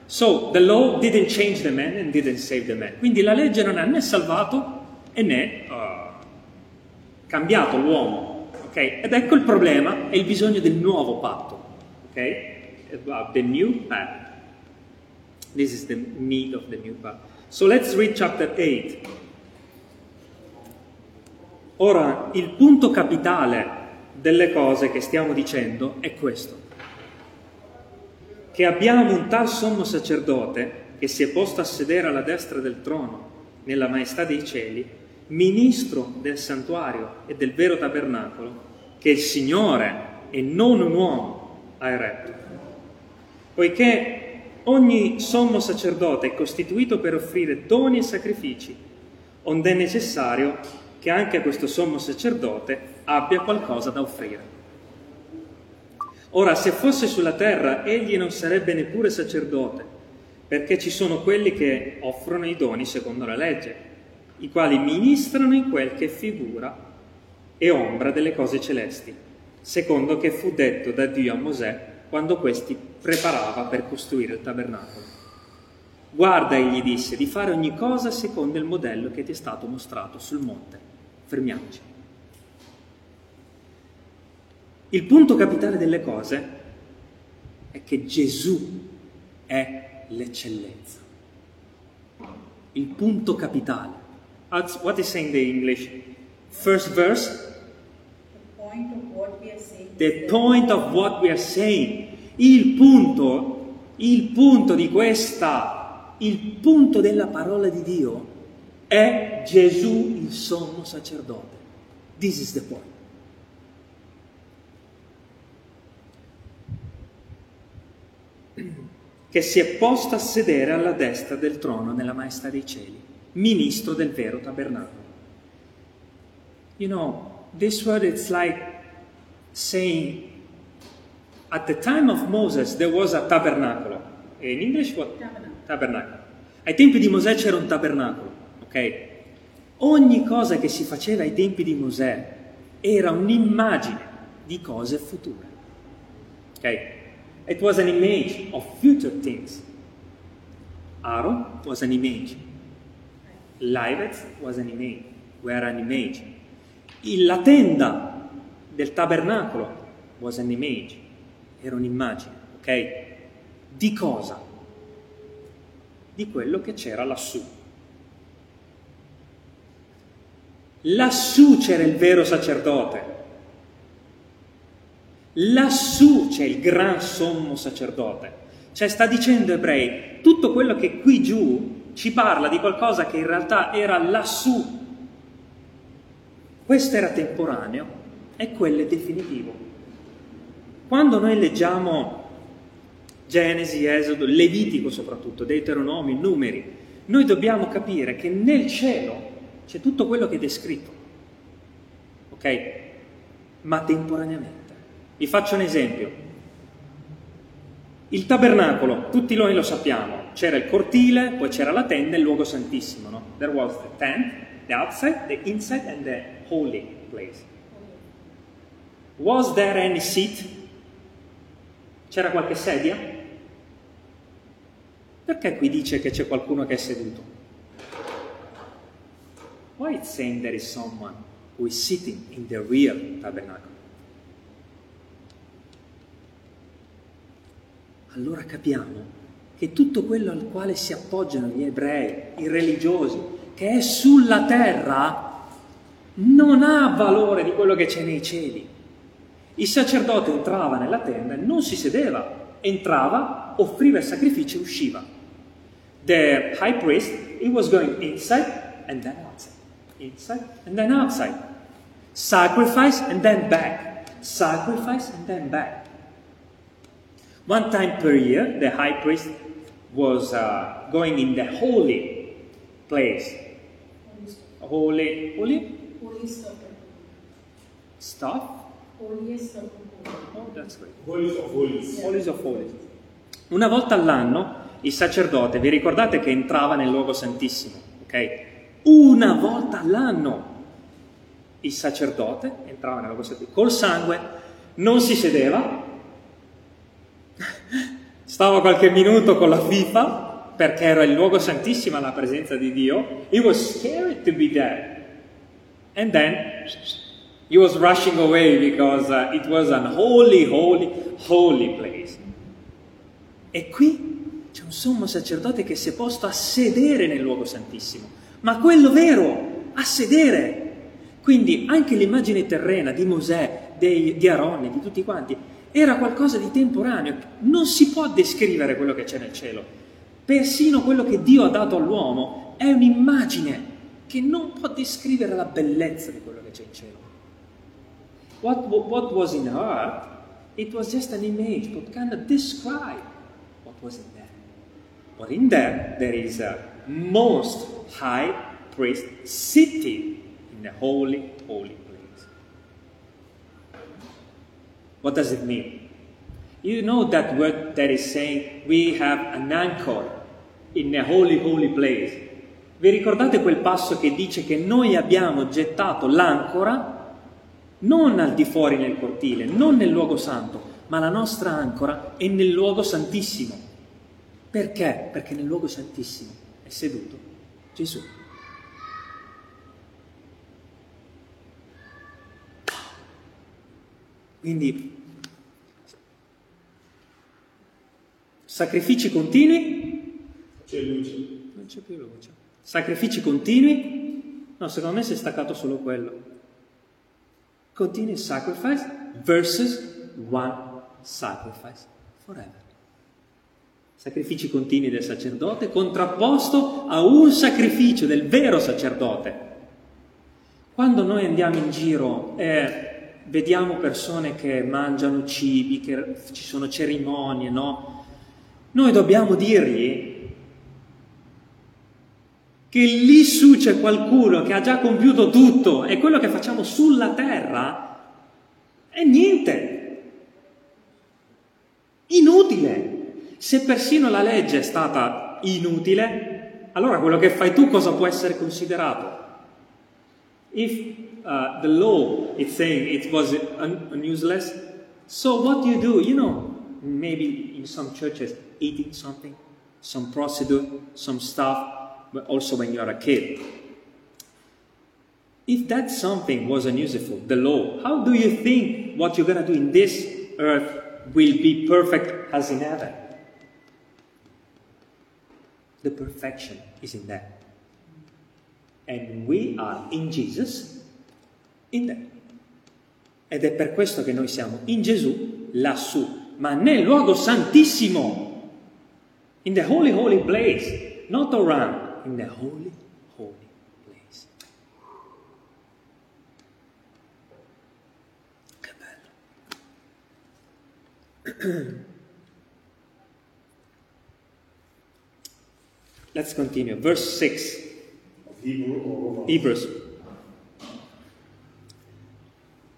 So the law didn't change the man and didn't save the man. Quindi la legge non ha né salvato né uh, cambiato l'uomo. Ok? Ed ecco il problema, è il bisogno del nuovo patto. Ok? About the new pact. This is the need of the new pact. So let's read chapter 8. Ora, il punto capitale delle cose che stiamo dicendo è questo. Che abbiamo un tal sommo sacerdote che si è posto a sedere alla destra del trono nella maestà dei cieli, ministro del santuario e del vero tabernacolo, che il Signore e non un uomo ha eretto. Poiché ogni sommo sacerdote è costituito per offrire doni e sacrifici, onde è necessario che anche questo sommo sacerdote abbia qualcosa da offrire. Ora, se fosse sulla terra, egli non sarebbe neppure sacerdote, perché ci sono quelli che offrono i doni secondo la legge, i quali ministrano in quel che figura e ombra delle cose celesti, secondo che fu detto da Dio a Mosè quando questi preparava per costruire il tabernacolo. Guarda, egli disse, di fare ogni cosa secondo il modello che ti è stato mostrato sul monte. Fermiamoci. Il punto capitale delle cose è che Gesù è l'eccellenza. Il punto capitale. What is saying the English? First verse. The point of what we are saying. The point of what we are saying. Il punto, il punto di questa, il punto della parola di Dio è Gesù il sommo sacerdote. This is the point. che si è posto a sedere alla destra del trono nella maestà dei cieli, ministro del vero tabernacolo. You know, this word it's like saying at the time of Moses there was a tabernacolo. In English what? Tabernacle. Tabernacolo. Ai tempi di Mosè c'era un tabernacolo, ok? Ogni cosa che si faceva ai tempi di Mosè era un'immagine di cose future. Ok? It was an image of future things. Aaron was an image. Livet was an image. Were an image. La tenda del tabernacolo was an image. Era un'immagine, ok? Di cosa? Di quello che c'era lassù. Lassù c'era il vero sacerdote. Lassù c'è il gran sommo sacerdote. Cioè sta dicendo ebrei, tutto quello che qui giù ci parla di qualcosa che in realtà era lassù. Questo era temporaneo e quello è definitivo. Quando noi leggiamo Genesi, Esodo, Levitico soprattutto, Deuteronomi, Numeri, noi dobbiamo capire che nel cielo c'è tutto quello che è descritto. Ok? Ma temporaneamente. Vi faccio un esempio. Il tabernacolo, tutti noi lo sappiamo, c'era il cortile, poi c'era la tenda e il luogo santissimo, no? There was the tent, the outside, the inside and the holy place. Was there any seat? C'era qualche sedia? Perché qui dice che c'è qualcuno che è seduto? Why it's saying there is someone who is sitting in the real tabernacle? allora capiamo che tutto quello al quale si appoggiano gli ebrei, i religiosi, che è sulla terra, non ha valore di quello che c'è nei cieli. Il sacerdote entrava nella tenda e non si sedeva, entrava, offriva il sacrificio e usciva. The high priest, he was going inside and then outside, inside and then outside. Sacrifice and then back, sacrifice and then back. One time per year, the high priest was uh, going in the holy place. Holy, holy of the stuff? holiest of holy. Oh, that's great. Holies of holies. Holies of holies. Una volta all'anno il sacerdote, vi ricordate che entrava nel luogo santissimo, ok? una volta all'anno. Il sacerdote entrava nel luogo santissimo col sangue, non si sedeva, stava qualche minuto con la FIFA perché era il luogo santissimo alla presenza di Dio. He was scared to be there. And then he was rushing away because uh, it was an holy, holy, holy place. E qui c'è un sommo sacerdote che si è posto a sedere nel luogo santissimo, ma quello vero, a sedere. Quindi anche l'immagine terrena di Mosè, dei, di Aronne, di tutti quanti, era qualcosa di temporaneo. Non si può descrivere quello che c'è nel cielo. Persino quello che Dio ha dato all'uomo è un'immagine che non può descrivere la bellezza di quello che c'è in cielo. What, what was in earth, it was just an image, but cannot describe what was in there. But in there, there is a most high priest sitting in the holy, holy place. What does it mean? You know that word that is saying we have an anchor in the holy, holy place. Vi ricordate quel passo che dice che noi abbiamo gettato l'ancora non al di fuori nel cortile, non nel luogo santo, ma la nostra ancora è nel luogo santissimo. Perché? Perché nel luogo santissimo è seduto Gesù. Quindi sacrifici continui. C'è luce. Non c'è più luce. Sacrifici continui? No, secondo me si è staccato solo quello. Continuous sacrifice versus one sacrifice forever. Sacrifici continui del sacerdote contrapposto a un sacrificio del vero sacerdote. Quando noi andiamo in giro e vediamo persone che mangiano cibi, che ci sono cerimonie, no? Noi dobbiamo dirgli che lì su c'è qualcuno che ha già compiuto tutto e quello che facciamo sulla terra è niente, inutile. Se persino la legge è stata inutile, allora quello che fai tu cosa può essere considerato? If uh, the law is saying it was un useless, so what do you do? You know, maybe in some churches, eating something, some procedure, some stuff, but also when you are a kid. If that something was unuseful, the law, how do you think what you're going to do in this earth will be perfect as in heaven? The perfection is in that. And we are in Jesus, in that. Ed è per questo che noi siamo in Gesù, lassù, ma nel luogo santissimo, in the holy, holy place, not around, in the holy, holy place. Che bello. Let's continue. Verse 6, Of. Hebrews.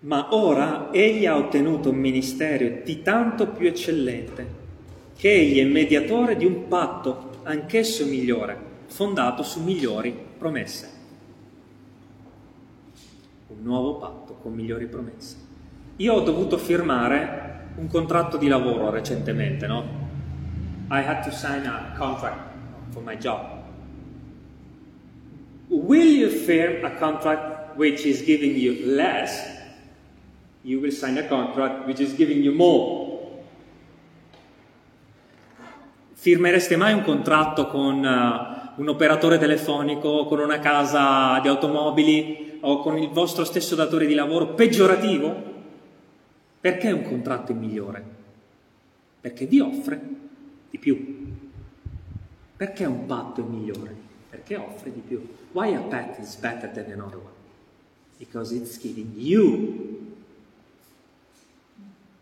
Ma ora egli ha ottenuto un ministero di tanto più eccellente, che egli è mediatore di un patto, anch'esso migliore, fondato su migliori promesse. Un nuovo patto con migliori promesse. Io ho dovuto firmare un contratto di lavoro recentemente, no? I had to sign a contract for my job. Will you firm a contract which is giving you less? You will sign a contract which is giving you more. Firmereste mai un contratto con uh, un operatore telefonico, con una casa di automobili o con il vostro stesso datore di lavoro peggiorativo? Perché un contratto è migliore? Perché vi offre di più. Perché un patto è migliore? Perché offre di più. Why a pact is better than another one? Because it's giving you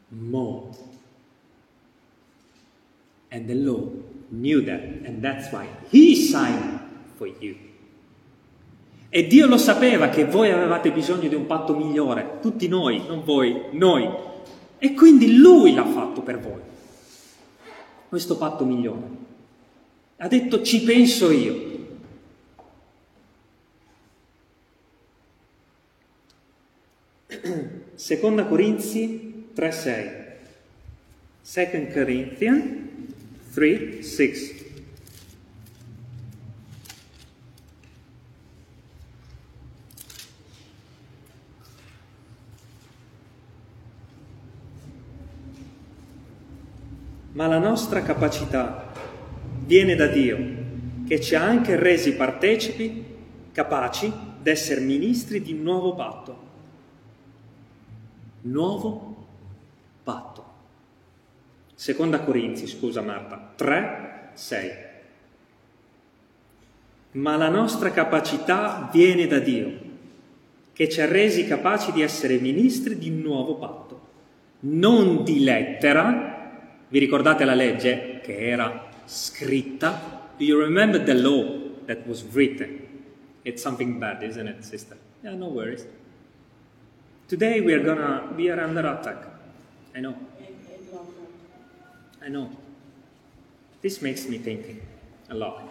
more. And the Lord knew that, and that's why He signed for you. E Dio lo sapeva che voi avevate bisogno di un patto migliore, tutti noi, non voi, noi. E quindi Lui l'ha fatto per voi, questo patto migliore. Ha detto ci penso io. Seconda Corinzi 3:6. 2 Corinthians 3:6. Ma la nostra capacità viene da Dio, che ci ha anche resi partecipi, capaci d'essere ministri di un nuovo patto. Nuovo patto. Seconda Corinzi, scusa Marta, 3, 6. Ma la nostra capacità viene da Dio, che ci ha resi capaci di essere ministri di un nuovo patto, non di lettera, vi ricordate la legge che era scritta? Do you remember the law that was written? It's something bad, isn't it, sister? Yeah, no worries. Today we are gonna we are under attack. I know. I know. This makes me thinking a lot.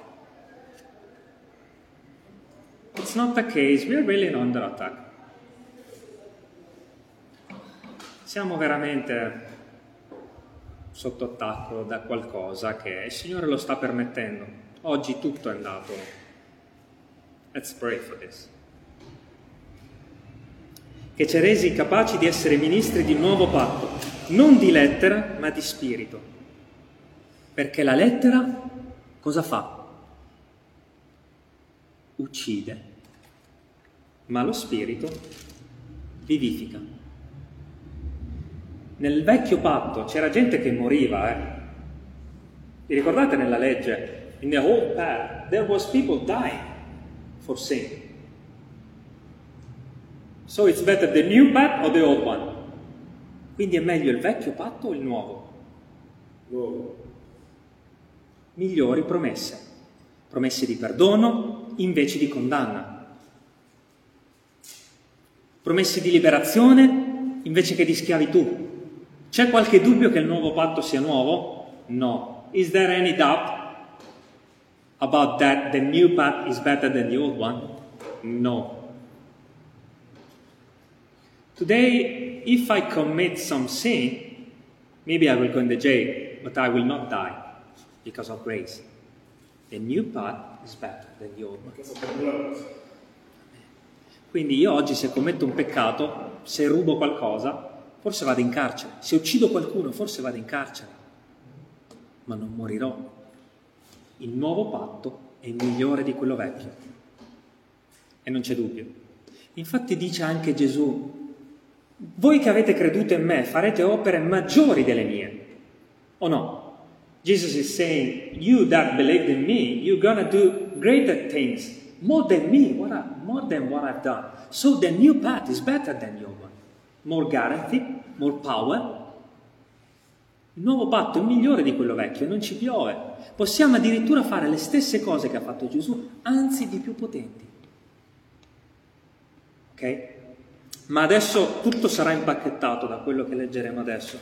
It's not the case, we are really under attack. Siamo veramente sotto attacco da qualcosa che il Signore lo sta permettendo. Oggi tutto è andato. Let's pray for this. Che ci ha resi capaci di essere ministri di un nuovo patto, non di lettera, ma di spirito. Perché la lettera cosa fa? Uccide, ma lo spirito vivifica. Nel vecchio patto c'era gente che moriva, eh. Vi ricordate nella legge? In the old path there was people dying for sin. So it's better the new path or the old one? Quindi è meglio il vecchio patto o il nuovo? Nuovo. Migliori promesse. Promesse di perdono invece di condanna. Promesse di liberazione invece che di schiavitù. C'è qualche dubbio che il nuovo patto sia nuovo? No. Is there any doubt about that the new path is better than the old one? No. Today, if I commit some sin, maybe I will go in jail, but I will not die because of grace. The new path is better than the old one. Quindi io oggi se commetto un peccato, se rubo qualcosa, forse vado in carcere. Se uccido qualcuno, forse vado in carcere. Ma non morirò. Il nuovo patto è migliore di quello vecchio. E non c'è dubbio. Infatti dice anche Gesù, voi che avete creduto in me farete opere maggiori delle mie. O no? Jesus is saying, you that believed in me, you're gonna do greater things, more than me, what I, more than what I've done. So the new path is better than your one more guarantee, more power. Il nuovo patto è migliore di quello vecchio, non ci piove. Possiamo addirittura fare le stesse cose che ha fatto Gesù, anzi di più potenti. Ok? Ma adesso tutto sarà impacchettato da quello che leggeremo adesso.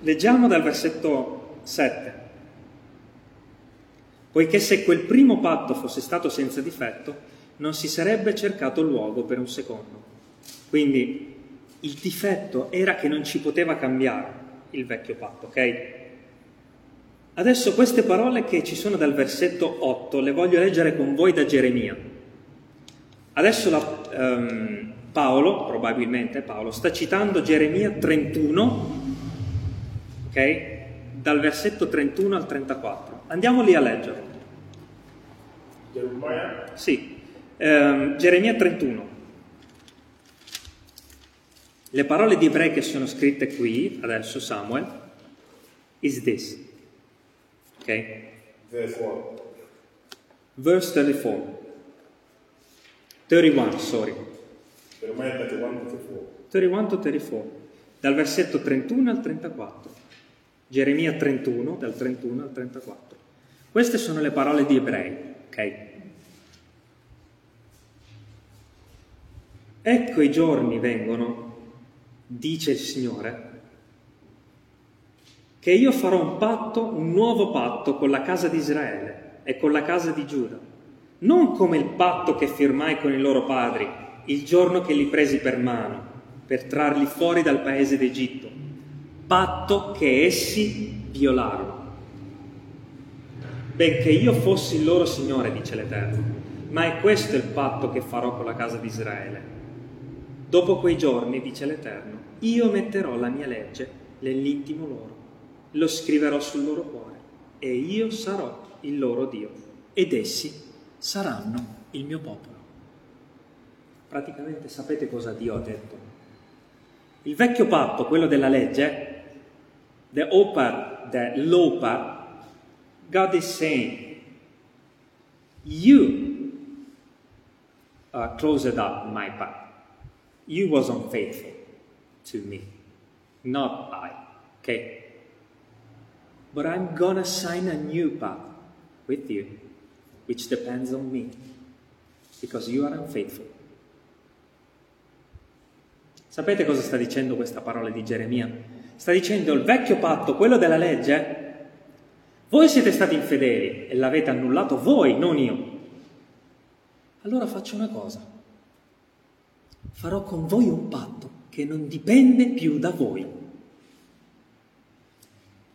Leggiamo dal versetto 7 poiché se quel primo patto fosse stato senza difetto, non si sarebbe cercato luogo per un secondo. Quindi il difetto era che non ci poteva cambiare il vecchio patto, ok? Adesso queste parole che ci sono dal versetto 8 le voglio leggere con voi da Geremia. Adesso la, um, Paolo, probabilmente Paolo, sta citando Geremia 31, ok? Dal versetto 31 al 34. Andiamo lì a leggere. Geremia? Sì, ehm, Geremia 31. Le parole di ebrei che sono scritte qui, adesso Samuel, is this. Ok? Verse 1. Verse 34. 31, sorry. Jeremiah 31, 34. 31 to 34. Dal versetto 31 al 34. Geremia 31, dal 31 al 34. Queste sono le parole di ebrei, ok? Ecco i giorni vengono, dice il Signore, che io farò un patto, un nuovo patto con la casa di Israele e con la casa di Giuda, non come il patto che firmai con i loro padri il giorno che li presi per mano per trarli fuori dal paese d'Egitto, patto che essi violarono. Benché io fossi il loro Signore, dice l'Eterno, ma è questo il patto che farò con la casa di Israele. Dopo quei giorni, dice l'Eterno, io metterò la mia legge nell'intimo loro, lo scriverò sul loro cuore e io sarò il loro Dio ed essi saranno il mio popolo. Praticamente sapete cosa Dio ha detto? Il vecchio patto, quello della legge, the opar, the law part, God is saying, you uh, closed up my path. You was unfaithful to me, not I. Okay? But I'm gonna sign a new path with you, which depends on me, because you are unfaithful. Sapete cosa sta dicendo questa parola di Geremia? Sta dicendo il vecchio patto, quello della legge, voi siete stati infedeli e l'avete annullato voi, non io. Allora faccio una cosa. Farò con voi un patto che non dipende più da voi.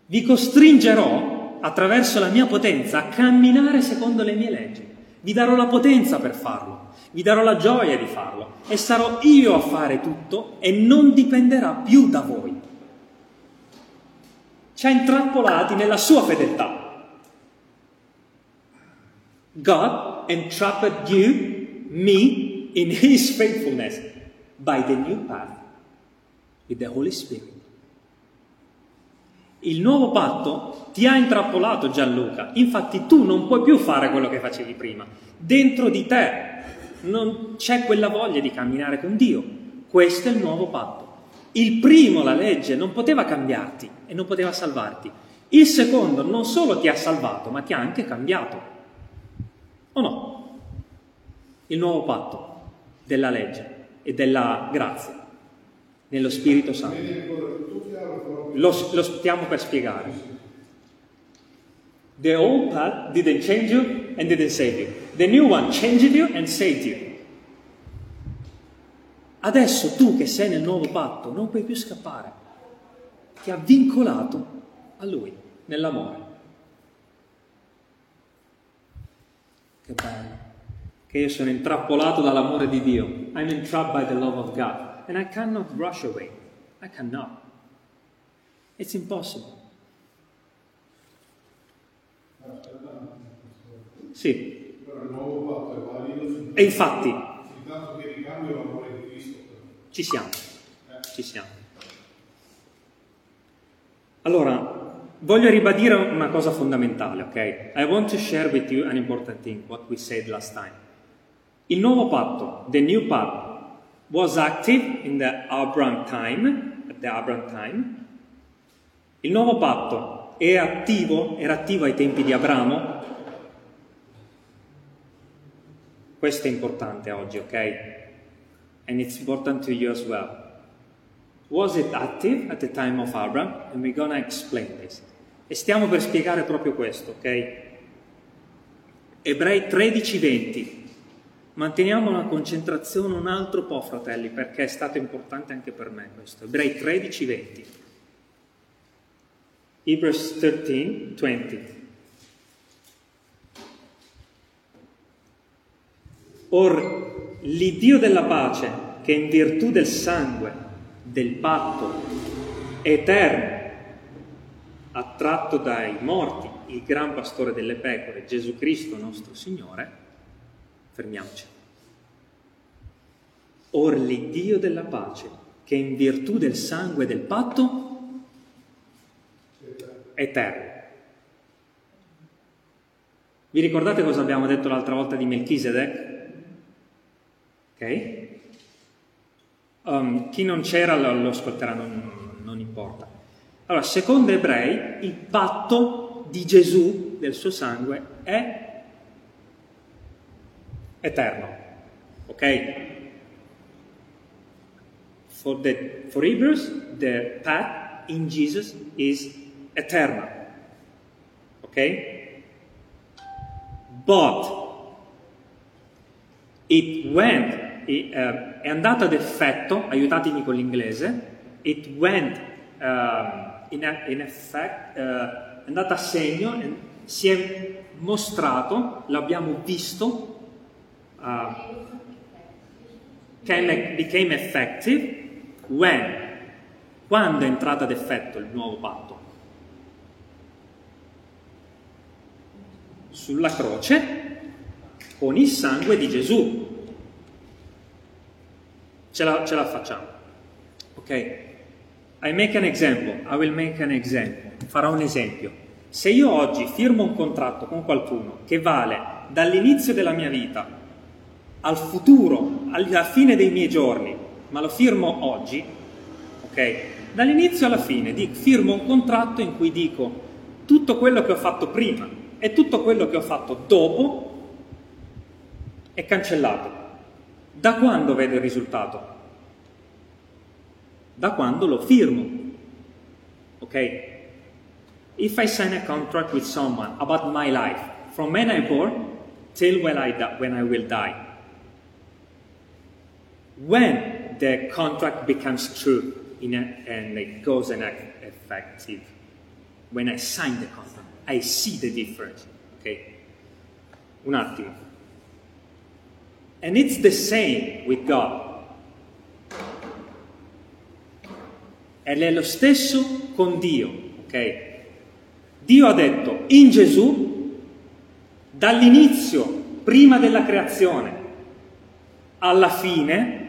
Vi costringerò attraverso la mia potenza a camminare secondo le mie leggi. Vi darò la potenza per farlo, vi darò la gioia di farlo e sarò io a fare tutto e non dipenderà più da voi. Ci ha intrappolati nella sua fedeltà. God entrapped you, me, in his faithfulness by the new path with the Holy Spirit. Il nuovo patto ti ha intrappolato Gianluca, infatti tu non puoi più fare quello che facevi prima. Dentro di te non c'è quella voglia di camminare con Dio. Questo è il nuovo patto. Il primo, la legge, non poteva cambiarti e non poteva salvarti. Il secondo non solo ti ha salvato, ma ti ha anche cambiato. O no? Il nuovo patto della legge e della grazia nello Spirito Santo. Lo, lo stiamo per spiegare. The old path didn't change you and didn't save you. The new one changed you and saved you. Adesso tu che sei nel nuovo patto non puoi più scappare. Ti ha vincolato a lui nell'amore. Che bello. Che io sono intrappolato dall'amore di Dio. I'm entrapped by the love of God. And I cannot rush away. I cannot. It's impossible. Sì. E infatti, ci siamo. Ci siamo. Allora, voglio ribadire una cosa fondamentale, ok? I want to share with you an important thing, what we said last time. Il nuovo patto, the new pact, was active in the Abraham time, at the Abraham time. Il nuovo patto è attivo, era attivo ai tempi di Abramo. Questo è importante oggi, ok? And it's important to you as well. Was it active at the time of Abraham? And we're gonna explain this. E stiamo per spiegare proprio questo, ok? Ebrei 13-20. Manteniamo la concentrazione un altro po', fratelli, perché è stato importante anche per me questo. Ebrei 13-20. Hebrews 13-20. Or l'Iddio della pace, che in virtù del sangue, del patto eterno, ha tratto dai morti il gran pastore delle pecore, Gesù Cristo nostro Signore, fermiamoci. Or l'Iddio della pace, che in virtù del sangue del patto eterno. Vi ricordate cosa abbiamo detto l'altra volta di Melchisedec? Ok? Um, chi non c'era lo, lo ascolterà, non, non importa. Allora, secondo Ebrei, il patto di Gesù, del suo sangue, è eterno. Ok? For, the, for Hebrews, the path in Jesus is eternal. Ok? but it went, it, uh, è andato ad effetto, aiutatemi con l'inglese, it went uh, in, in effect, uh, è andato a segno, si è mostrato, l'abbiamo visto, uh, came, became effective when, quando è entrato ad effetto il nuovo patto. Sulla croce con il sangue di Gesù. Ce la, ce la facciamo. Ok? I make an example. I will make an example. Farò un esempio. Se io oggi firmo un contratto con qualcuno che vale dall'inizio della mia vita al futuro, alla fine dei miei giorni, ma lo firmo oggi, ok? Dall'inizio alla fine dico, firmo un contratto in cui dico tutto quello che ho fatto prima e tutto quello che ho fatto dopo è cancellato. Da quando vedo il risultato? Da quando lo firmo. Ok? If I sign a contract with someone about my life, from when I born till when I, die, when I will die, when the contract becomes true a, and it goes in effective, when I sign the contract, I see the difference. Ok? Un attimo. And it's the same with God. Ed è lo stesso con Dio, ok? Dio ha detto in Gesù, dall'inizio, prima della creazione, alla fine,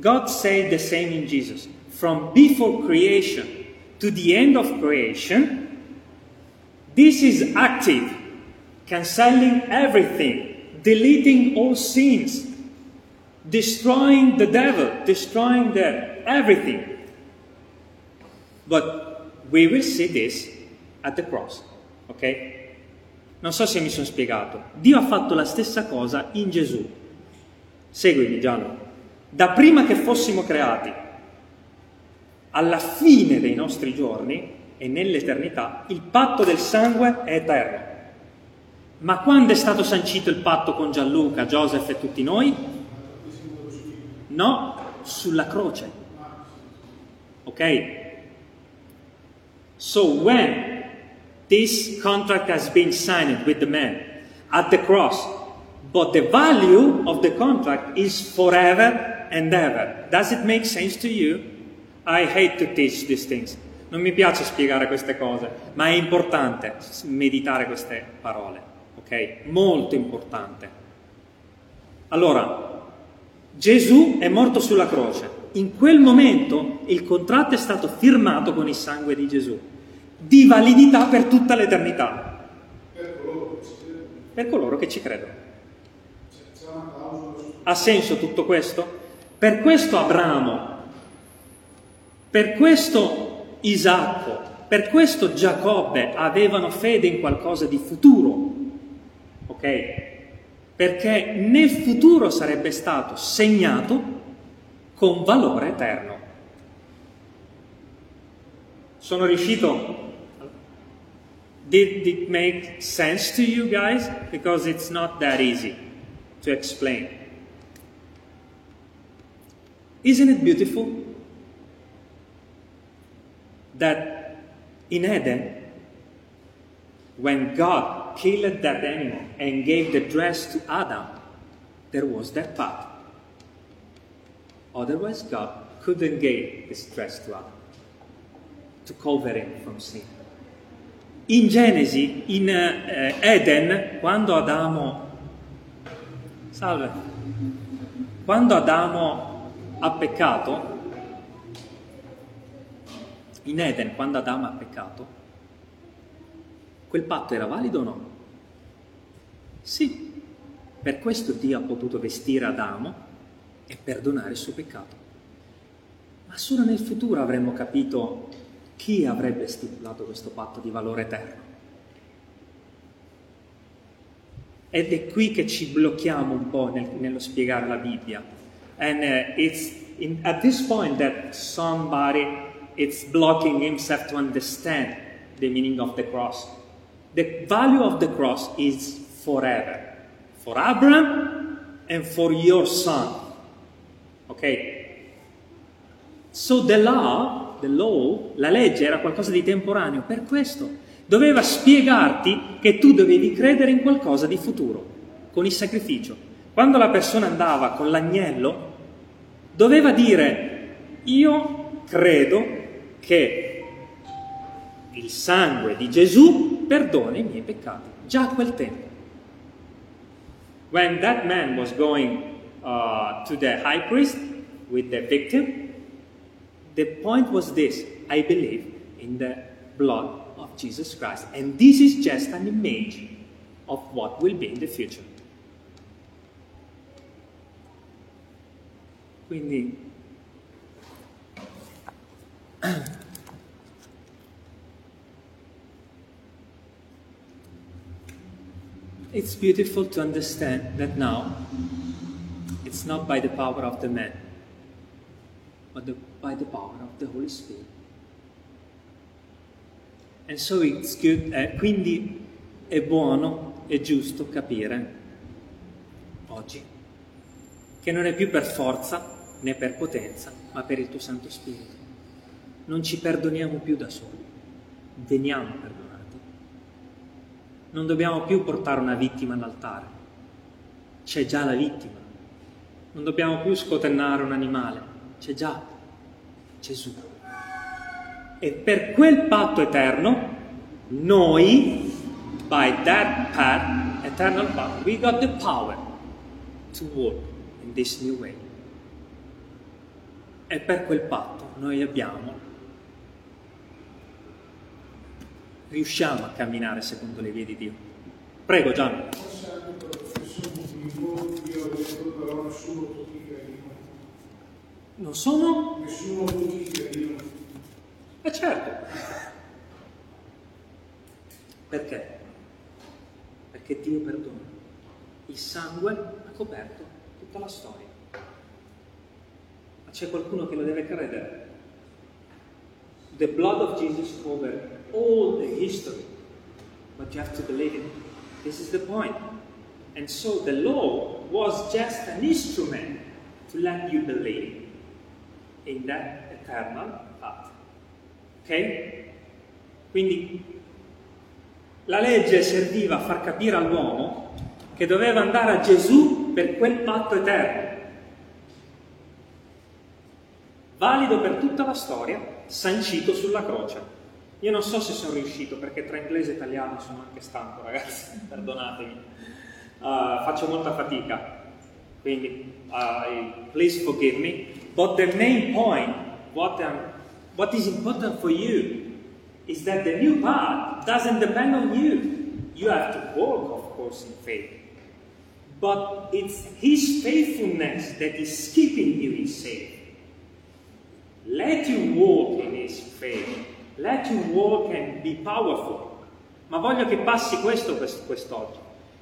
God said the same in Jesus. From before creation to the end of creation, this is active, cancelling everything deleting all sins, destroying the devil, destroying the everything. But we will see this at the cross, ok? Non so se mi sono spiegato. Dio ha fatto la stessa cosa in Gesù. Seguimi Gianni. Da prima che fossimo creati, alla fine dei nostri giorni e nell'eternità, il patto del sangue è eterno. Ma quando è stato sancito il patto con Gianluca, Joseph e tutti noi? No, sulla croce. Ok? So when this contract has been signed with the man at the cross, but the value of the contract is forever and ever. Does it make sense to you? I hate to teach these things. Non mi piace spiegare queste cose, ma è importante meditare queste parole ok? Molto importante. Allora, Gesù è morto sulla croce. In quel momento il contratto è stato firmato con il sangue di Gesù, di validità per tutta l'eternità. Per coloro che ci credono. Ha senso tutto questo? Per questo Abramo, per questo Isacco, per questo Giacobbe avevano fede in qualcosa di futuro, ok? Perché nel futuro sarebbe stato segnato con valore eterno. Sono riuscito? Did it make sense to you guys? Because it's not that easy to explain. Isn't it beautiful that in Eden, when God killed that animal and gave the dress to Adam, there was that path. Otherwise, God couldn't give his dress to Adam to cover him from sin. In Genesi, in uh, Eden, quando Adamo, salve, quando Adamo ha peccato, in Eden, quando Adamo ha peccato, Quel patto era valido o no? Sì, per questo Dio ha potuto vestire Adamo e perdonare il suo peccato. Ma solo nel futuro avremmo capito chi avrebbe stipulato questo patto di valore eterno. Ed è qui che ci blocchiamo un po' nel, nello spiegare la Bibbia. And uh, it's in, at this point that somebody is blocking himself to understand the meaning of the cross. The value of the cross is forever. For Abraham and for your son. Ok? So the law, the law, la legge era qualcosa di temporaneo, per questo doveva spiegarti che tu dovevi credere in qualcosa di futuro, con il sacrificio. Quando la persona andava con l'agnello, doveva dire, io credo che il sangue di Gesù perdona i miei peccati, già a quel tempo. When that man was going uh, to the high priest with the victim, The point was this I believe in the blood of Jesus Christ. And this is just an image of what will be in the future. Quindi it's beautiful to understand that now it's not by the power of the man, but the by the power of the Holy Spirit. And so it's good, eh, quindi è buono e giusto capire oggi che non è più per forza né per potenza, ma per il tuo Santo Spirito. Non ci perdoniamo più da soli, veniamo perdonati. Non dobbiamo più portare una vittima all'altare, c'è già la vittima. Non dobbiamo più scotennare un animale, c'è già Gesù. E per quel patto eterno, noi, by that path, eternal path, we got the power to walk in this new way. E per quel patto noi abbiamo, riusciamo a camminare secondo le vie di Dio. Prego Gianni. Non sono? Nessuno potica io. Eh certo. Perché? Perché Dio perdona. Il sangue ha coperto tutta la storia. C'è qualcuno che lo deve credere. The blood of Jesus covered all the history. But you have to believe it. This is the point. And so the law was just an instrument to let you believe in that eternal path. Ok? Quindi la legge serviva a far capire all'uomo che doveva andare a Gesù per quel patto eterno, valido per tutta la storia, sancito sulla croce. Io non so se sono riuscito perché tra inglese e italiano sono anche stanco, ragazzi, perdonatemi. Uh, faccio molta fatica, quindi uh, please forgive me. But the main point, what, um, what is important for you, is that the new path doesn't depend on you. You have to walk, of course, in faith. But it's His faithfulness that is keeping you in safe. Let you walk in His faith. Let you walk and be powerful. Ma voglio che passi questo quest'oggi,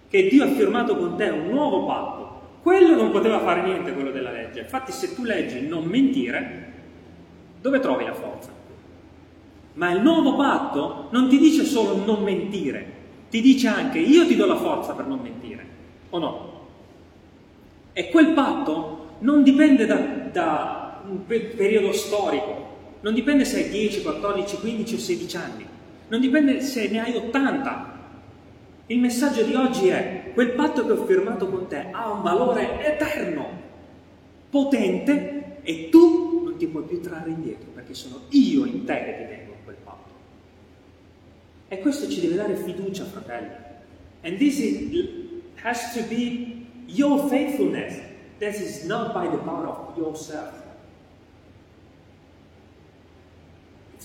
che Dio ha firmato con te un nuovo patto. Quello non poteva fare niente, quello della legge. Infatti se tu leggi non mentire, dove trovi la forza? Ma il nuovo patto non ti dice solo non mentire, ti dice anche io ti do la forza per non mentire, o no? E quel patto non dipende da, da un periodo storico, non dipende se hai 10, 14, 15 o 16 anni, non dipende se ne hai 80. Il messaggio di oggi è quel patto che ho firmato con te ha un valore eterno, potente e tu non ti puoi più trarre indietro perché sono io in te che ti tengo quel patto. E questo ci deve dare fiducia, fratelli. And this is, has to be your faithfulness. This is not by the power of yourself.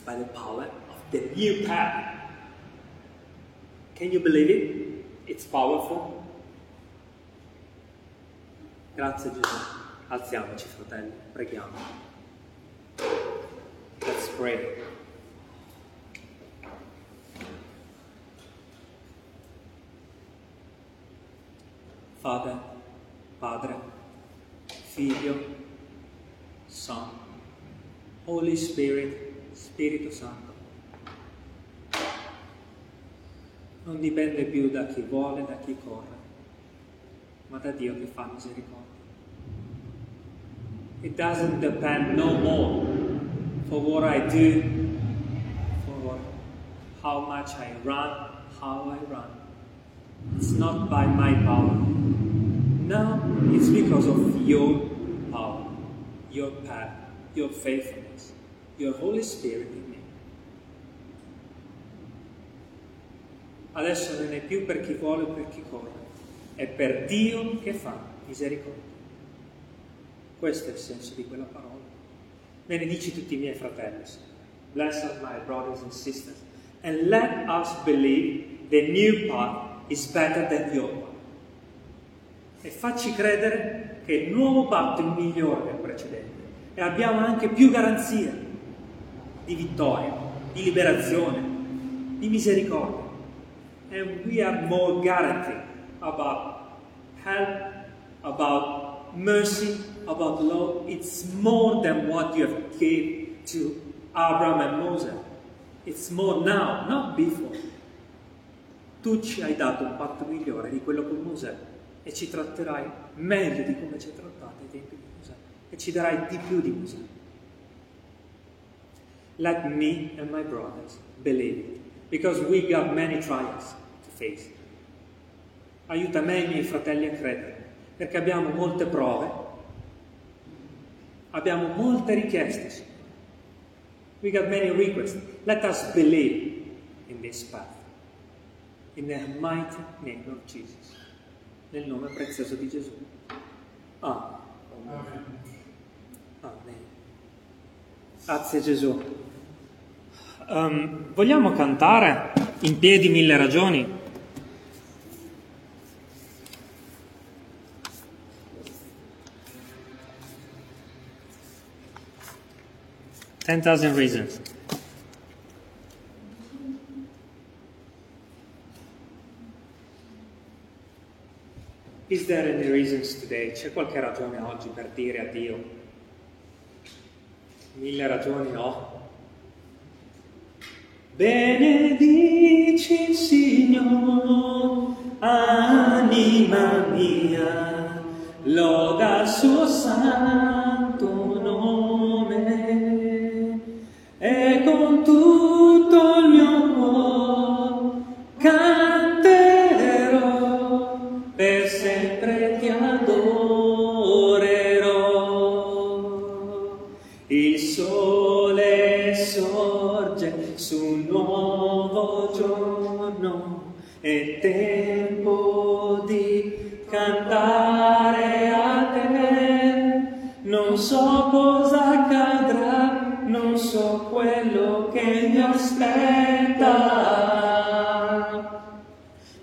By the power of the new path. Can you believe it? It's powerful. Grazie Gesù. Alziamoci, fratelli, preghiamo. Let's pray. Father, Padre, Figlio, Son, Holy Spirit, Spirito Santo. non dipende più da chi vuole, da chi corre, ma da Dio che fa misericordia. It doesn't depend no more for what I do, for how much I run, how I run. It's not by my power. No, it's because of your power, your path, your faithfulness, your Holy Spirit in me. Adesso non è più per chi vuole o per chi corre, è per Dio che fa misericordia. Questo è il senso di quella parola. Benedici tutti i miei fratelli. Bless my brothers and sisters. And let us believe the new path is better than the old one. E facci credere che il nuovo patto è migliore del precedente. E abbiamo anche più garanzie di vittoria, di liberazione, di misericordia. And we have more guarantee about help, about mercy, about love. It's more than what you have gave to Abraham and Moses. It's more now, not before. Tu ci hai dato un patto migliore di quello con Mosè e ci tratterai meglio di come ci hai trattato ai tempi di Mosè e ci darai di più di Mosè. Let me and my brothers believe it, because we got many trials to face. Aiuta me e i miei fratelli a credere, perché abbiamo molte prove, abbiamo molte richieste. We got many requests. Let us believe in this path. In the mighty name of Jesus. Nel nome prezioso di Gesù. Amen. Amen. Grazie Gesù. Um, vogliamo cantare in piedi mille ragioni? Ten thousand reasons. Is there any reasons today? C'è qualche ragione oggi per dire a Dio? Mille ragioni ho. Benedici il Signore, anima mia, loda il suo santo nome. E con tutto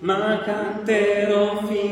ma canterò finché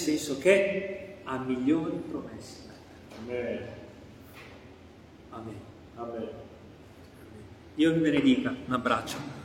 senso che ha migliori promesse. Amen. Amen. Amen. Dio vi benedica, un abbraccio.